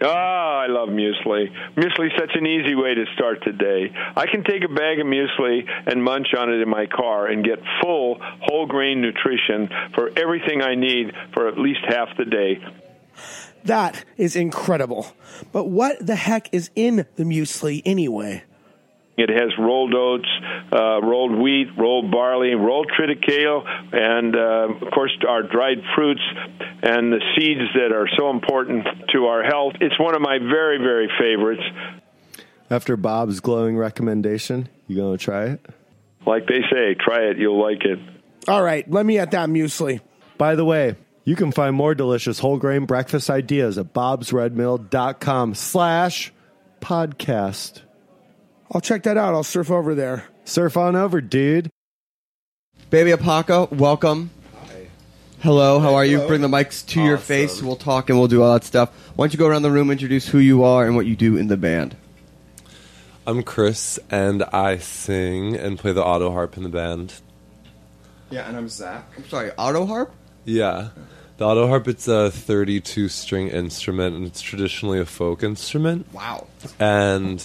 Oh, I love muesli. Muesli's such an easy way to start the day. I can take a bag of muesli and munch on it in my car and get full whole grain nutrition for everything I need for at least half the day. That is incredible. But what the heck is in the muesli anyway? It has rolled oats, uh, rolled wheat, rolled barley, rolled triticale, and uh, of course our dried fruits and the seeds that are so important to our health. It's one of my very, very favorites. After Bob's glowing recommendation, you gonna try it? Like they say, try it, you'll like it. All right, let me at that muesli. By the way, you can find more delicious whole grain breakfast ideas at bobsredmill.com slash podcast. I'll check that out. I'll surf over there. Surf on over, dude. Baby Alpaca, welcome. Hi. Hello, how are you? Bring the mics to your face. We'll talk and we'll do all that stuff. Why don't you go around the room, introduce who you are and what you do in the band? I'm Chris, and I sing and play the auto harp in the band. Yeah, and I'm Zach. I'm sorry, auto harp? Yeah. The auto harp, it's a 32 string instrument, and it's traditionally a folk instrument. Wow. And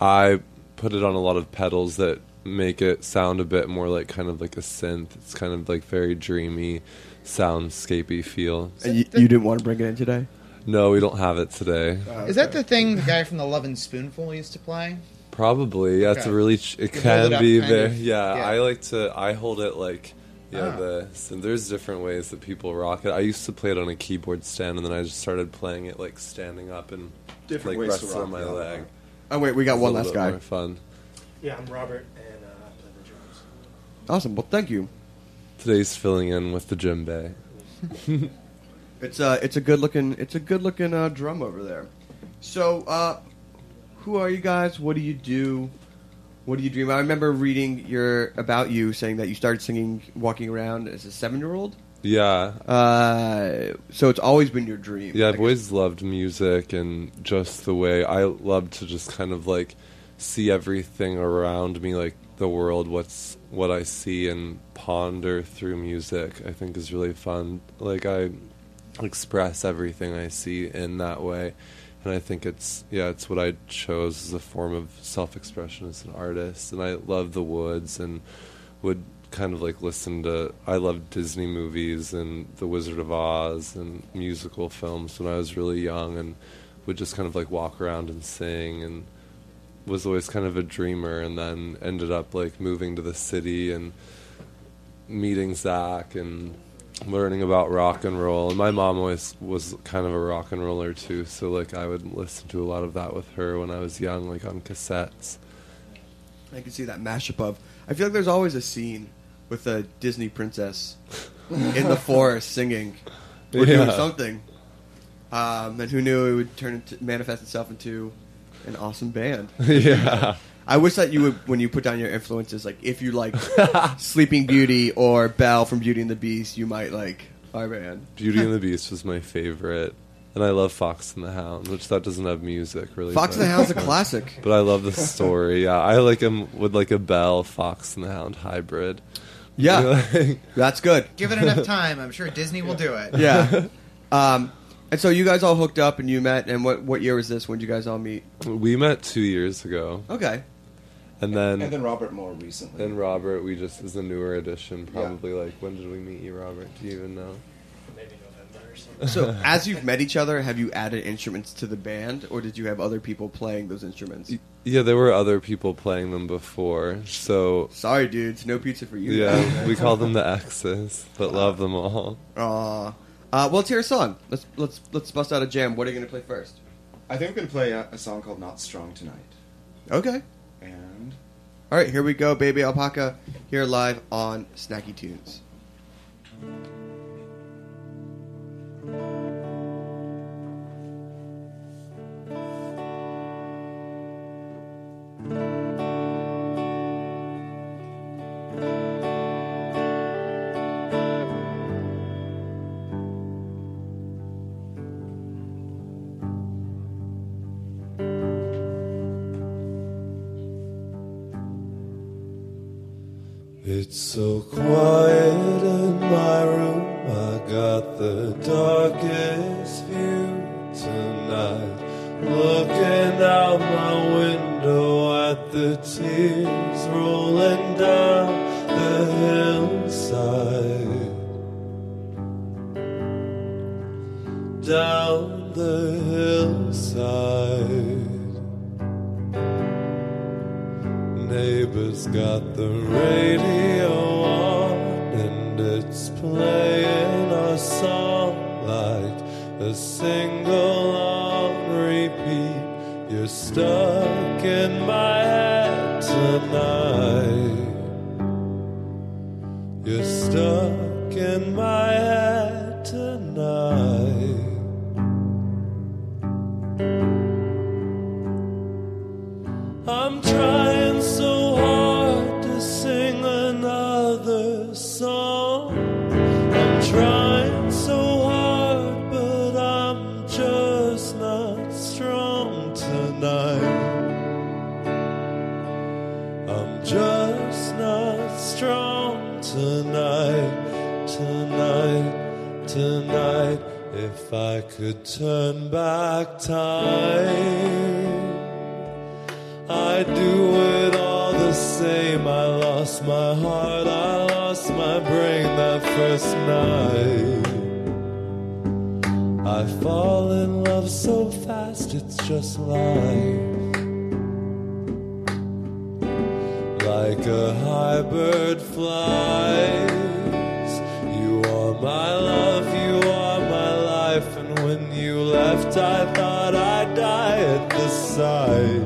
I put it on a lot of pedals that make it sound a bit more like kind of like a synth. It's kind of like very dreamy, soundscapey feel. And you, you didn't want to bring it in today? No, we don't have it today. Is that the thing the guy from the Lovin' Spoonful used to play? Probably. Yeah, it's a really. Ch- it You can it be kind very. Yeah, yeah. I like to. I hold it like. Yeah, Ah. this. And there's different ways that people rock it. I used to play it on a keyboard stand, and then I just started playing it like standing up and Different like ways to resting rock on my the leg. harp. Oh, wait, we got one little last bit guy. More fun. Yeah, I'm Robert, and uh, I play the drums. Awesome. Well, thank you. Today's filling in with the djembe. It's uh, it's a good looking, it's a good looking uh, drum over there. So, uh, who are you guys? What do you do? What do you dream? I remember reading your about you saying that you started singing, walking around as a seven year old. Yeah. Uh, so it's always been your dream. Yeah, I've always loved music and just the way I love to just kind of like see everything around me, like the world, what's what I see, and ponder through music. I think is really fun. Like I express everything I see in that way, and I think it's yeah, it's what I chose as a form of self-expression as an artist. And I love the woods and would kind of like listen to I loved Disney movies and The Wizard of Oz and musical films when I was really young and would just kind of like walk around and sing and was always kind of a dreamer and then ended up like moving to the city and meeting Zach and learning about rock and roll and my mom always was kind of a rock and roller too so like I would listen to a lot of that with her when I was young like on cassettes I can see that mashup of. I feel like there's always a scene with a Disney princess in the forest singing or doing Yeah. something. Um, and who knew it would turn into manifest itself into an awesome band? Yeah. I wish that you would, when you put down your influences, like if you like Sleeping Beauty or Belle from Beauty and the Beast, you might like our band. Beauty and the Beast was my favorite. And I love Fox and the Hound, which that doesn't have music really. Fox and but- the Hound's a classic. But I love the story. Yeah, I like him with like a Bell Fox and the Hound hybrid. Yeah, that's good. Give it enough time. I'm sure Disney will do it. Yeah. um, and so you guys all hooked up and you met. And what what year was this? When did you guys all meet? We met two years ago. Okay. And then And then Robert more recently. Then Robert, we just is a newer addition. Probably like when did we meet you, Robert? Do you even know? Maybe November. person. So, as you've met each other, have you added instruments to the band, or did you have other people playing those instruments? Yeah, there were other people playing them before, so Sorry, dudes, no pizza for you. yeah, we call them the X's, but love them all. Aw. Uh, well, let's hear a song. Let's let's let's bust out a jam. What are you gonna play first? I think I'm going to play a, a song called Not Strong Tonight. Okay. And All right, here we go, baby alpaca. Here live on Snacky Tunes. It's tonight, tonight, tonight. If I could turn back time. I'd do it all the same. I lost my heart, I lost my brain that first night. I fall in love so fast, it's just life. Like a high bird flies. You are my love, you are my life. And when you left, I thought I'd die at the sight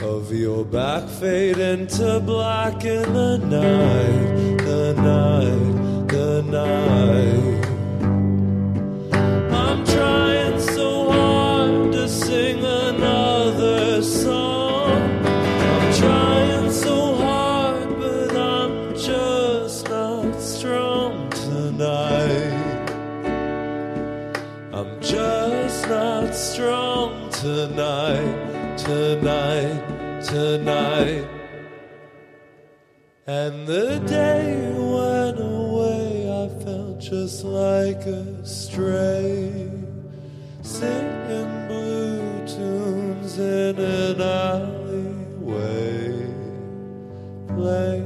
of your back fade into black in the night, the night, the night. Tonight, tonight, tonight. And the day went away, I felt just like a stray, singing blue tunes in an alleyway, playing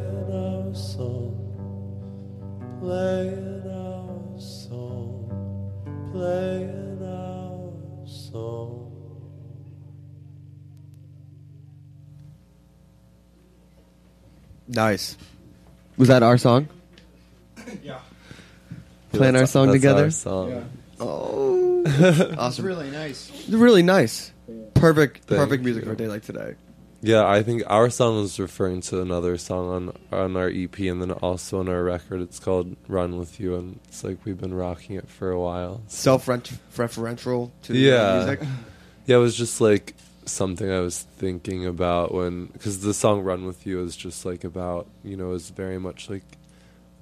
Nice. Was that our song? Yeah. Playing our That's- song that's together. our song. Yeah. Oh, It's awesome! really nice. Really nice. Perfect. Thank perfect music you. for a day like today. Yeah, I think our song was referring to another song on on our EP and then also on our record. It's called "Run with You," and it's like we've been rocking it for a while. Self-referential to the yeah, music. yeah. It was just like something I was thinking about when because the song "Run with You" is just like about you know is very much like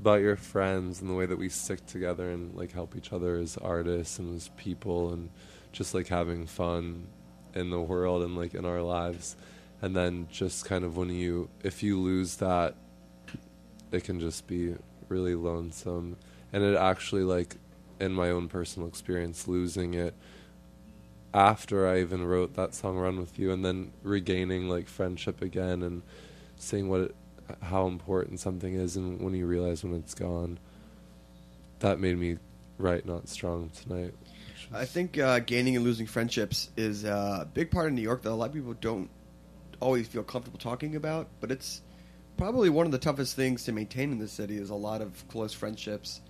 about your friends and the way that we stick together and like help each other as artists and as people and just like having fun in the world and like in our lives. And then just kind of when you if you lose that it can just be really lonesome. And it actually like in my own personal experience losing it after I even wrote that song "Run with You" and then regaining like friendship again and seeing what it, how important something is and when you realize when it's gone that made me write "Not Strong Tonight." I think uh, gaining and losing friendships is a big part of New York that a lot of people don't always feel comfortable talking about, but it's probably one of the toughest things to maintain in the city is a lot of close friendships.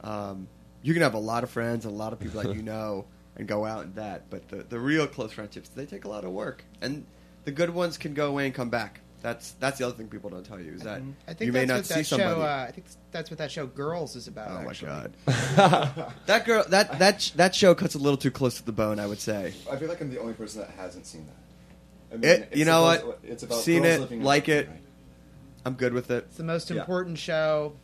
Um, you can have a lot of friends and a lot of people that you know and go out and that, but the, the real close friendships, they take a lot of work. And the good ones can go away and come back. That's that's the other thing people don't tell you is that I think you may that's not what see that somebody. show. Uh, I think that's what that show Girls is about. Oh my god, that girl, that that sh- that show cuts a little too close to the bone. I would say. I feel like I'm the only person that hasn't seen that. I mean, It, it's you know supposed- what? It's about Seen girls it, living in like it. Brooklyn, I'm good with it. It's the most Yeah. important show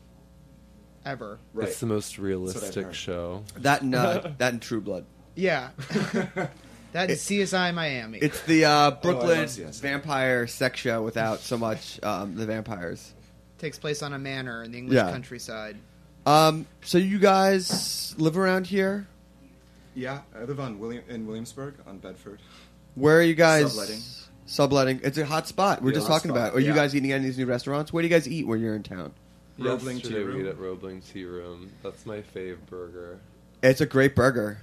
ever. Right. It's the most That's what I've realistic heard. show. That and uh, that and True Blood. Yeah. that is CSI Miami. It's the Oh, uh, Brooklyn love CSI. vampire sex show without so much um, the vampires. takes place on a manor in the English Yeah. countryside. Um, so you guys live around here? Yeah, I live on William in Williamsburg on Bedford. Where are you guys? Subletting. Subletting. It's a hot spot. We're Yeah, just hot talking spot, about. Are you yeah. guys eating any of these new restaurants? Where do you guys eat when you're in town? Roebling Yesterday Tea we Room. ate at Roebling Tea Room. That's my fave burger. It's a great burger.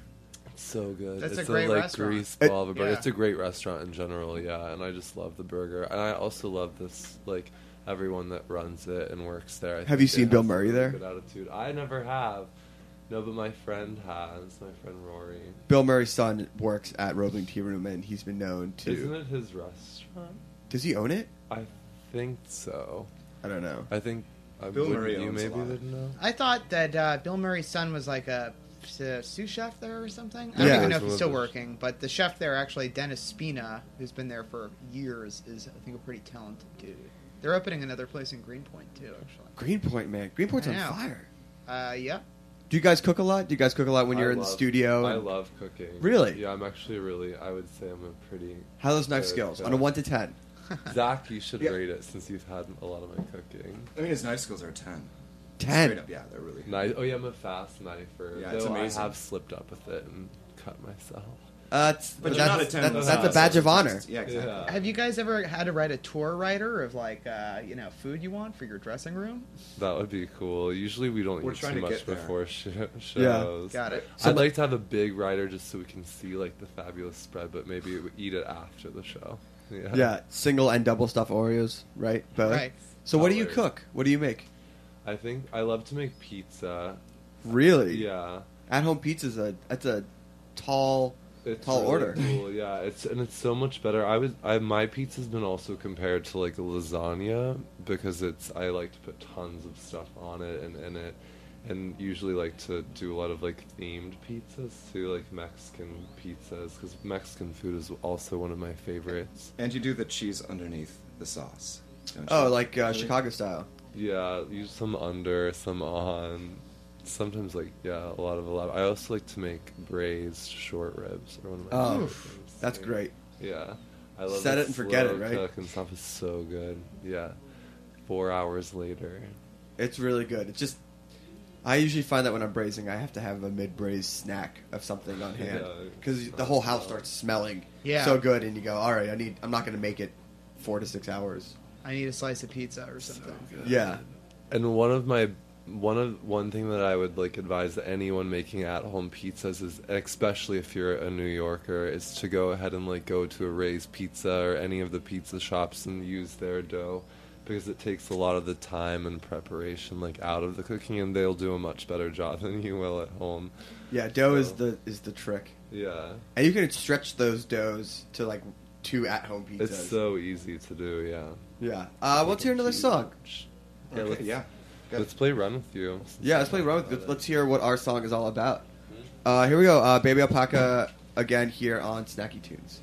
It's so good. That's a it's great like restaurant. grease It- ball of a burger. yeah. It's a great restaurant in general, yeah. And I just love the burger, and I also love this like everyone that runs it and works there. I Have think you seen Bill Murray there? Good attitude. I never have. No, but my friend has. My friend Rory. Bill Murray's son works at Roebling Tea Room, and he's been known to. Isn't it his restaurant? Does he own it? I think so. I don't know. I think. Uh, Bill wouldn't Murray You owns a maybe lot. would know. I thought that uh, Bill Murray's son was like a, a sous chef there or something. I don't Yeah. even know if he's still the- working, but the chef there, actually, Dennis Spina, who's been there for years, is I think a pretty talented dude. They're opening another place in Greenpoint too, actually. Greenpoint, man. Greenpoint's I on fire. Uh, yeah. Do you guys cook a lot? Do you guys cook a lot when I you're in the studio? I love cooking. Really? Yeah, I'm actually really. I would say I'm a pretty. How are those knife skills cook. on a one to ten? Zach, you should Yeah. rate it since you've had a lot of my cooking. I mean, his knife skills are ten. Ten. Straight up, yeah, they're really. Knife. Oh yeah, I'm a fast knifer. Yeah, though it's amazing. I have slipped up with it and cut myself. Uh, it's, But you're that's, not a ten. that- with that's a badge of honor. Yeah, exactly. Yeah. Have you guys ever had to write a tour writer of like uh, you know food you want for your dressing room? That would be cool. Usually we don't We're eat trying too to much get there. before sh- shows. Yeah. Got it. So I'd like- like to have a big writer just so we can see like the fabulous spread, but maybe we eat it after the show. Yeah. Yeah, single and double stuff Oreos, right? Both. Right. So what do you Always. cook? What do you make? I think I love to make pizza. Really? Yeah. At home pizza's a that's a tall It's tall really order. Cool. Yeah, it's and it's so much better. I was I my pizza's been also compared to like lasagna because it's I like to put tons of stuff on it and in it, and usually like to do a lot of like themed pizzas too, like Mexican pizzas because Mexican food is also one of my favorites. And you do the cheese underneath the sauce. don't Oh, like uh, Chicago style. Yeah, use some under, some on. Sometimes like yeah, a lot of a lot. I also like to make braised short ribs. Are one of my Oh, favorite things. that's great. Yeah, I love Set it and forget it, right? Cook and stuff is so good. Yeah, four hours later. It's really good. It's just I usually find that when I'm braising, I have to have a mid braised snack of something on hand Yeah. because the whole house starts smelling Yeah. so good, and you go, all right, I need. I'm not going to make it four to six hours. I need a slice of pizza or something. Yeah. And one of my one of one thing that I would like advise anyone making at home pizzas is, especially if you're a New Yorker, is to go ahead and like go to a Ray's Pizza or any of the pizza shops and use their dough because it takes a lot of the time and preparation like out of the cooking and they'll do a much better job than you will at home. Yeah, dough is the is the trick, yeah. and you can stretch those doughs to like two at home pizzas. It's so easy to do, yeah. yeah. Uh, let's hear another song. Yeah, Okay, let's, yeah. Good. let's play Run With You. Yeah, let's play Run with. Let's, let's hear what our song is all about. Uh, here we go. Uh, Baby Alpaca again here on Snacky Tunes.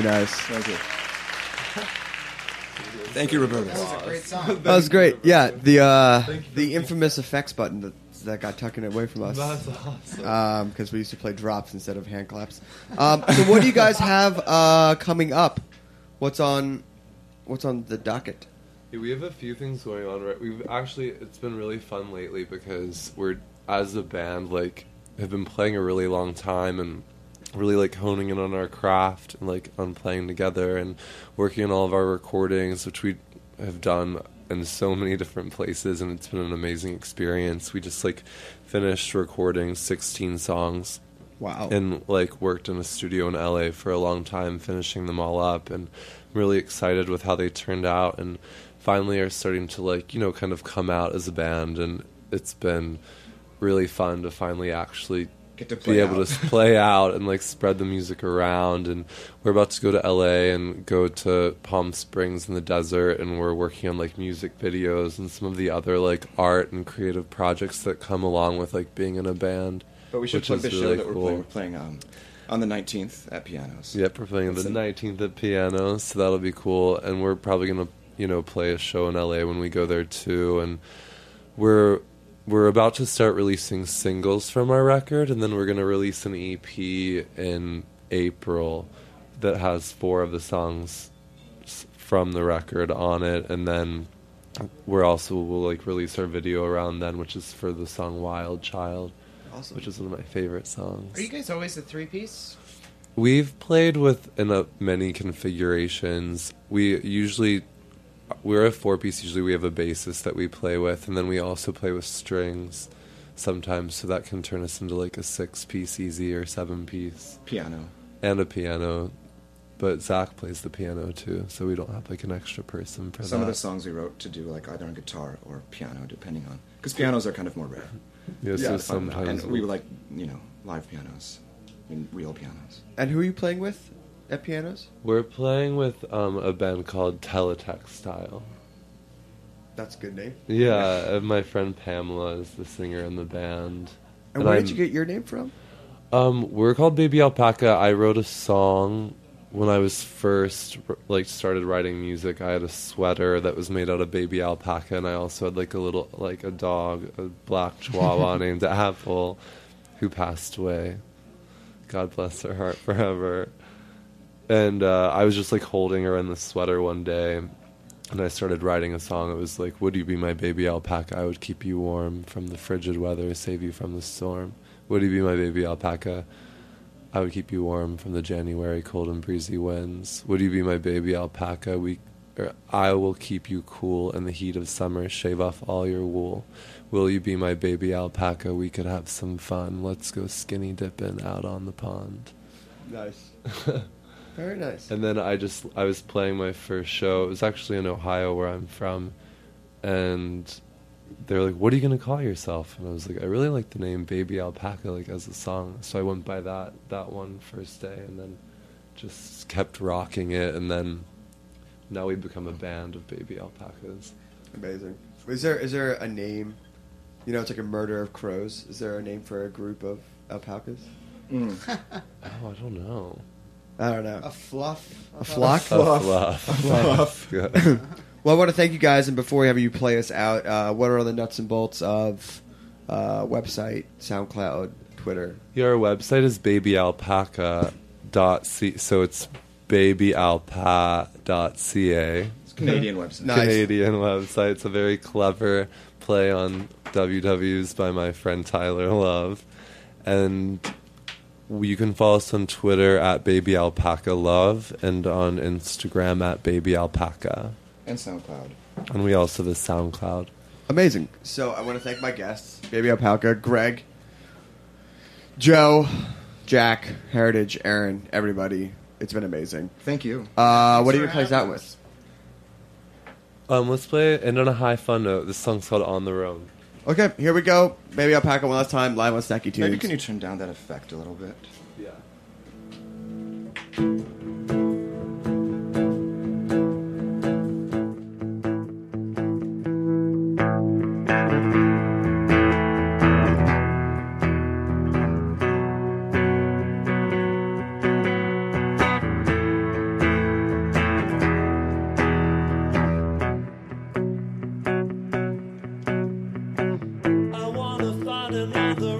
Very nice. Thank you. Thank you, Roberta. That was a great song. That was great. Yeah, the uh, the infamous effects button that that got taken away from us. That's awesome. Because we used to play drops instead of hand claps. Um, so, what do you guys have uh, coming up? What's on What's on the docket? Yeah, we have a few things going on. Right, we've actually it's been really fun lately because we're as a band like have been playing a really long time and really like honing in on our craft and like on playing together and working on all of our recordings, which we have done in so many different places, and it's been an amazing experience. We just like finished recording 16 songs. Wow. And like worked in a studio in LA for a long time, finishing them all up, and I'm really excited with how they turned out, and finally are starting to like you know kind of come out as a band, and it's been really fun to finally actually to play be able out. to play out and like spread the music around and we're about to go to LA and go to Palm Springs in the desert and we're working on like music videos and some of the other like art and creative projects that come along with like being in a band. But we should plug the show really that we're cool. playing. We're playing um, on the 19th at Pianos. Yep, we're playing That's the it. 19th at Piano, so that'll be cool. And we're probably gonna, you know, play a show in LA when we go there too. And we're we're about to start releasing singles from our record, and then we're gonna release an EP in April that has four of the songs from the record on it, and then we're also will like release our video around then, which is for the song Wild Child, Awesome. which is one of my favorite songs. Are you guys always a three piece? We've played with in a, many configurations. We usually we're a four piece. Usually, we have a bassist that we play with, and then we also play with strings sometimes. So that can turn us into like a six piece easy or seven piece Piano. and a piano. But Zach plays the piano too, so we don't have like an extra person for Some that. of the songs we wrote to do like either on guitar or piano, depending on because pianos are kind of more rare. Yeah, so to sometimes and we we'll- like you know live pianos, I mean real pianos. And who are you playing with at pianos? We're playing with um, a band called Teletextile. That's a good name. Yeah, my friend Pamela is the singer in the band. And where I'm- did you get your name from? Um, we're called Baby Alpaca. I wrote a song when I was first like started writing music. I had a sweater that was made out of baby alpaca, and I also had like a little like a dog, a black Chihuahua named Apple, who passed away. God bless her heart forever. And uh, I was just like holding her in the sweater one day, and I started writing a song. It was like, "Would you be my baby alpaca? I would keep you warm from the frigid weather, save you from the storm. Would you be my baby alpaca? I would keep you warm from the January cold and breezy winds. Would you be my baby alpaca? We, or I will keep you cool in the heat of summer. Shave off all your wool. Will you be my baby alpaca? We could have some fun. Let's go skinny dipping out on the pond." Nice. Very nice. And then I just I was playing my first show. It was actually in Ohio where I'm from, and they were like, "What are you gonna call yourself?" And I was like, "I really like the name Baby Alpaca like as a song." So I went by that that one first day, and then just kept rocking it. And then now we've become a band of baby alpacas. Amazing. Is there is there a name? You know, it's like a murder of crows. Is there a name for a group of alpacas? Oh, I don't know. I don't know. A fluff. A flock? A fluff. A fluff. Yeah. well, I want to thank you guys, and before we have you play us out, uh, what are the nuts and bolts of uh, website, SoundCloud, Twitter. Your website is babyalpaca.c. So it's babyalpa.ca. It's a Canadian website. Nice. Canadian website. It's a very clever play on WWs by my friend Tyler Love. And you can follow us on Twitter at Baby Alpaca Love and on Instagram at Baby Alpaca. And SoundCloud. And we also have a SoundCloud. Amazing. So I want to thank my guests, Baby Alpaca, Greg, Joe, Jack, Heritage, Aaron, everybody. It's been amazing. Thank you. Uh, what are you gonna play out with? Um, let's play it. And on a high fun note, this song's called On the Road. Okay, here we go. Baby Alpaca one last time, live on Snacky Tunes. Maybe can you turn down that effect a little bit? Yeah. Find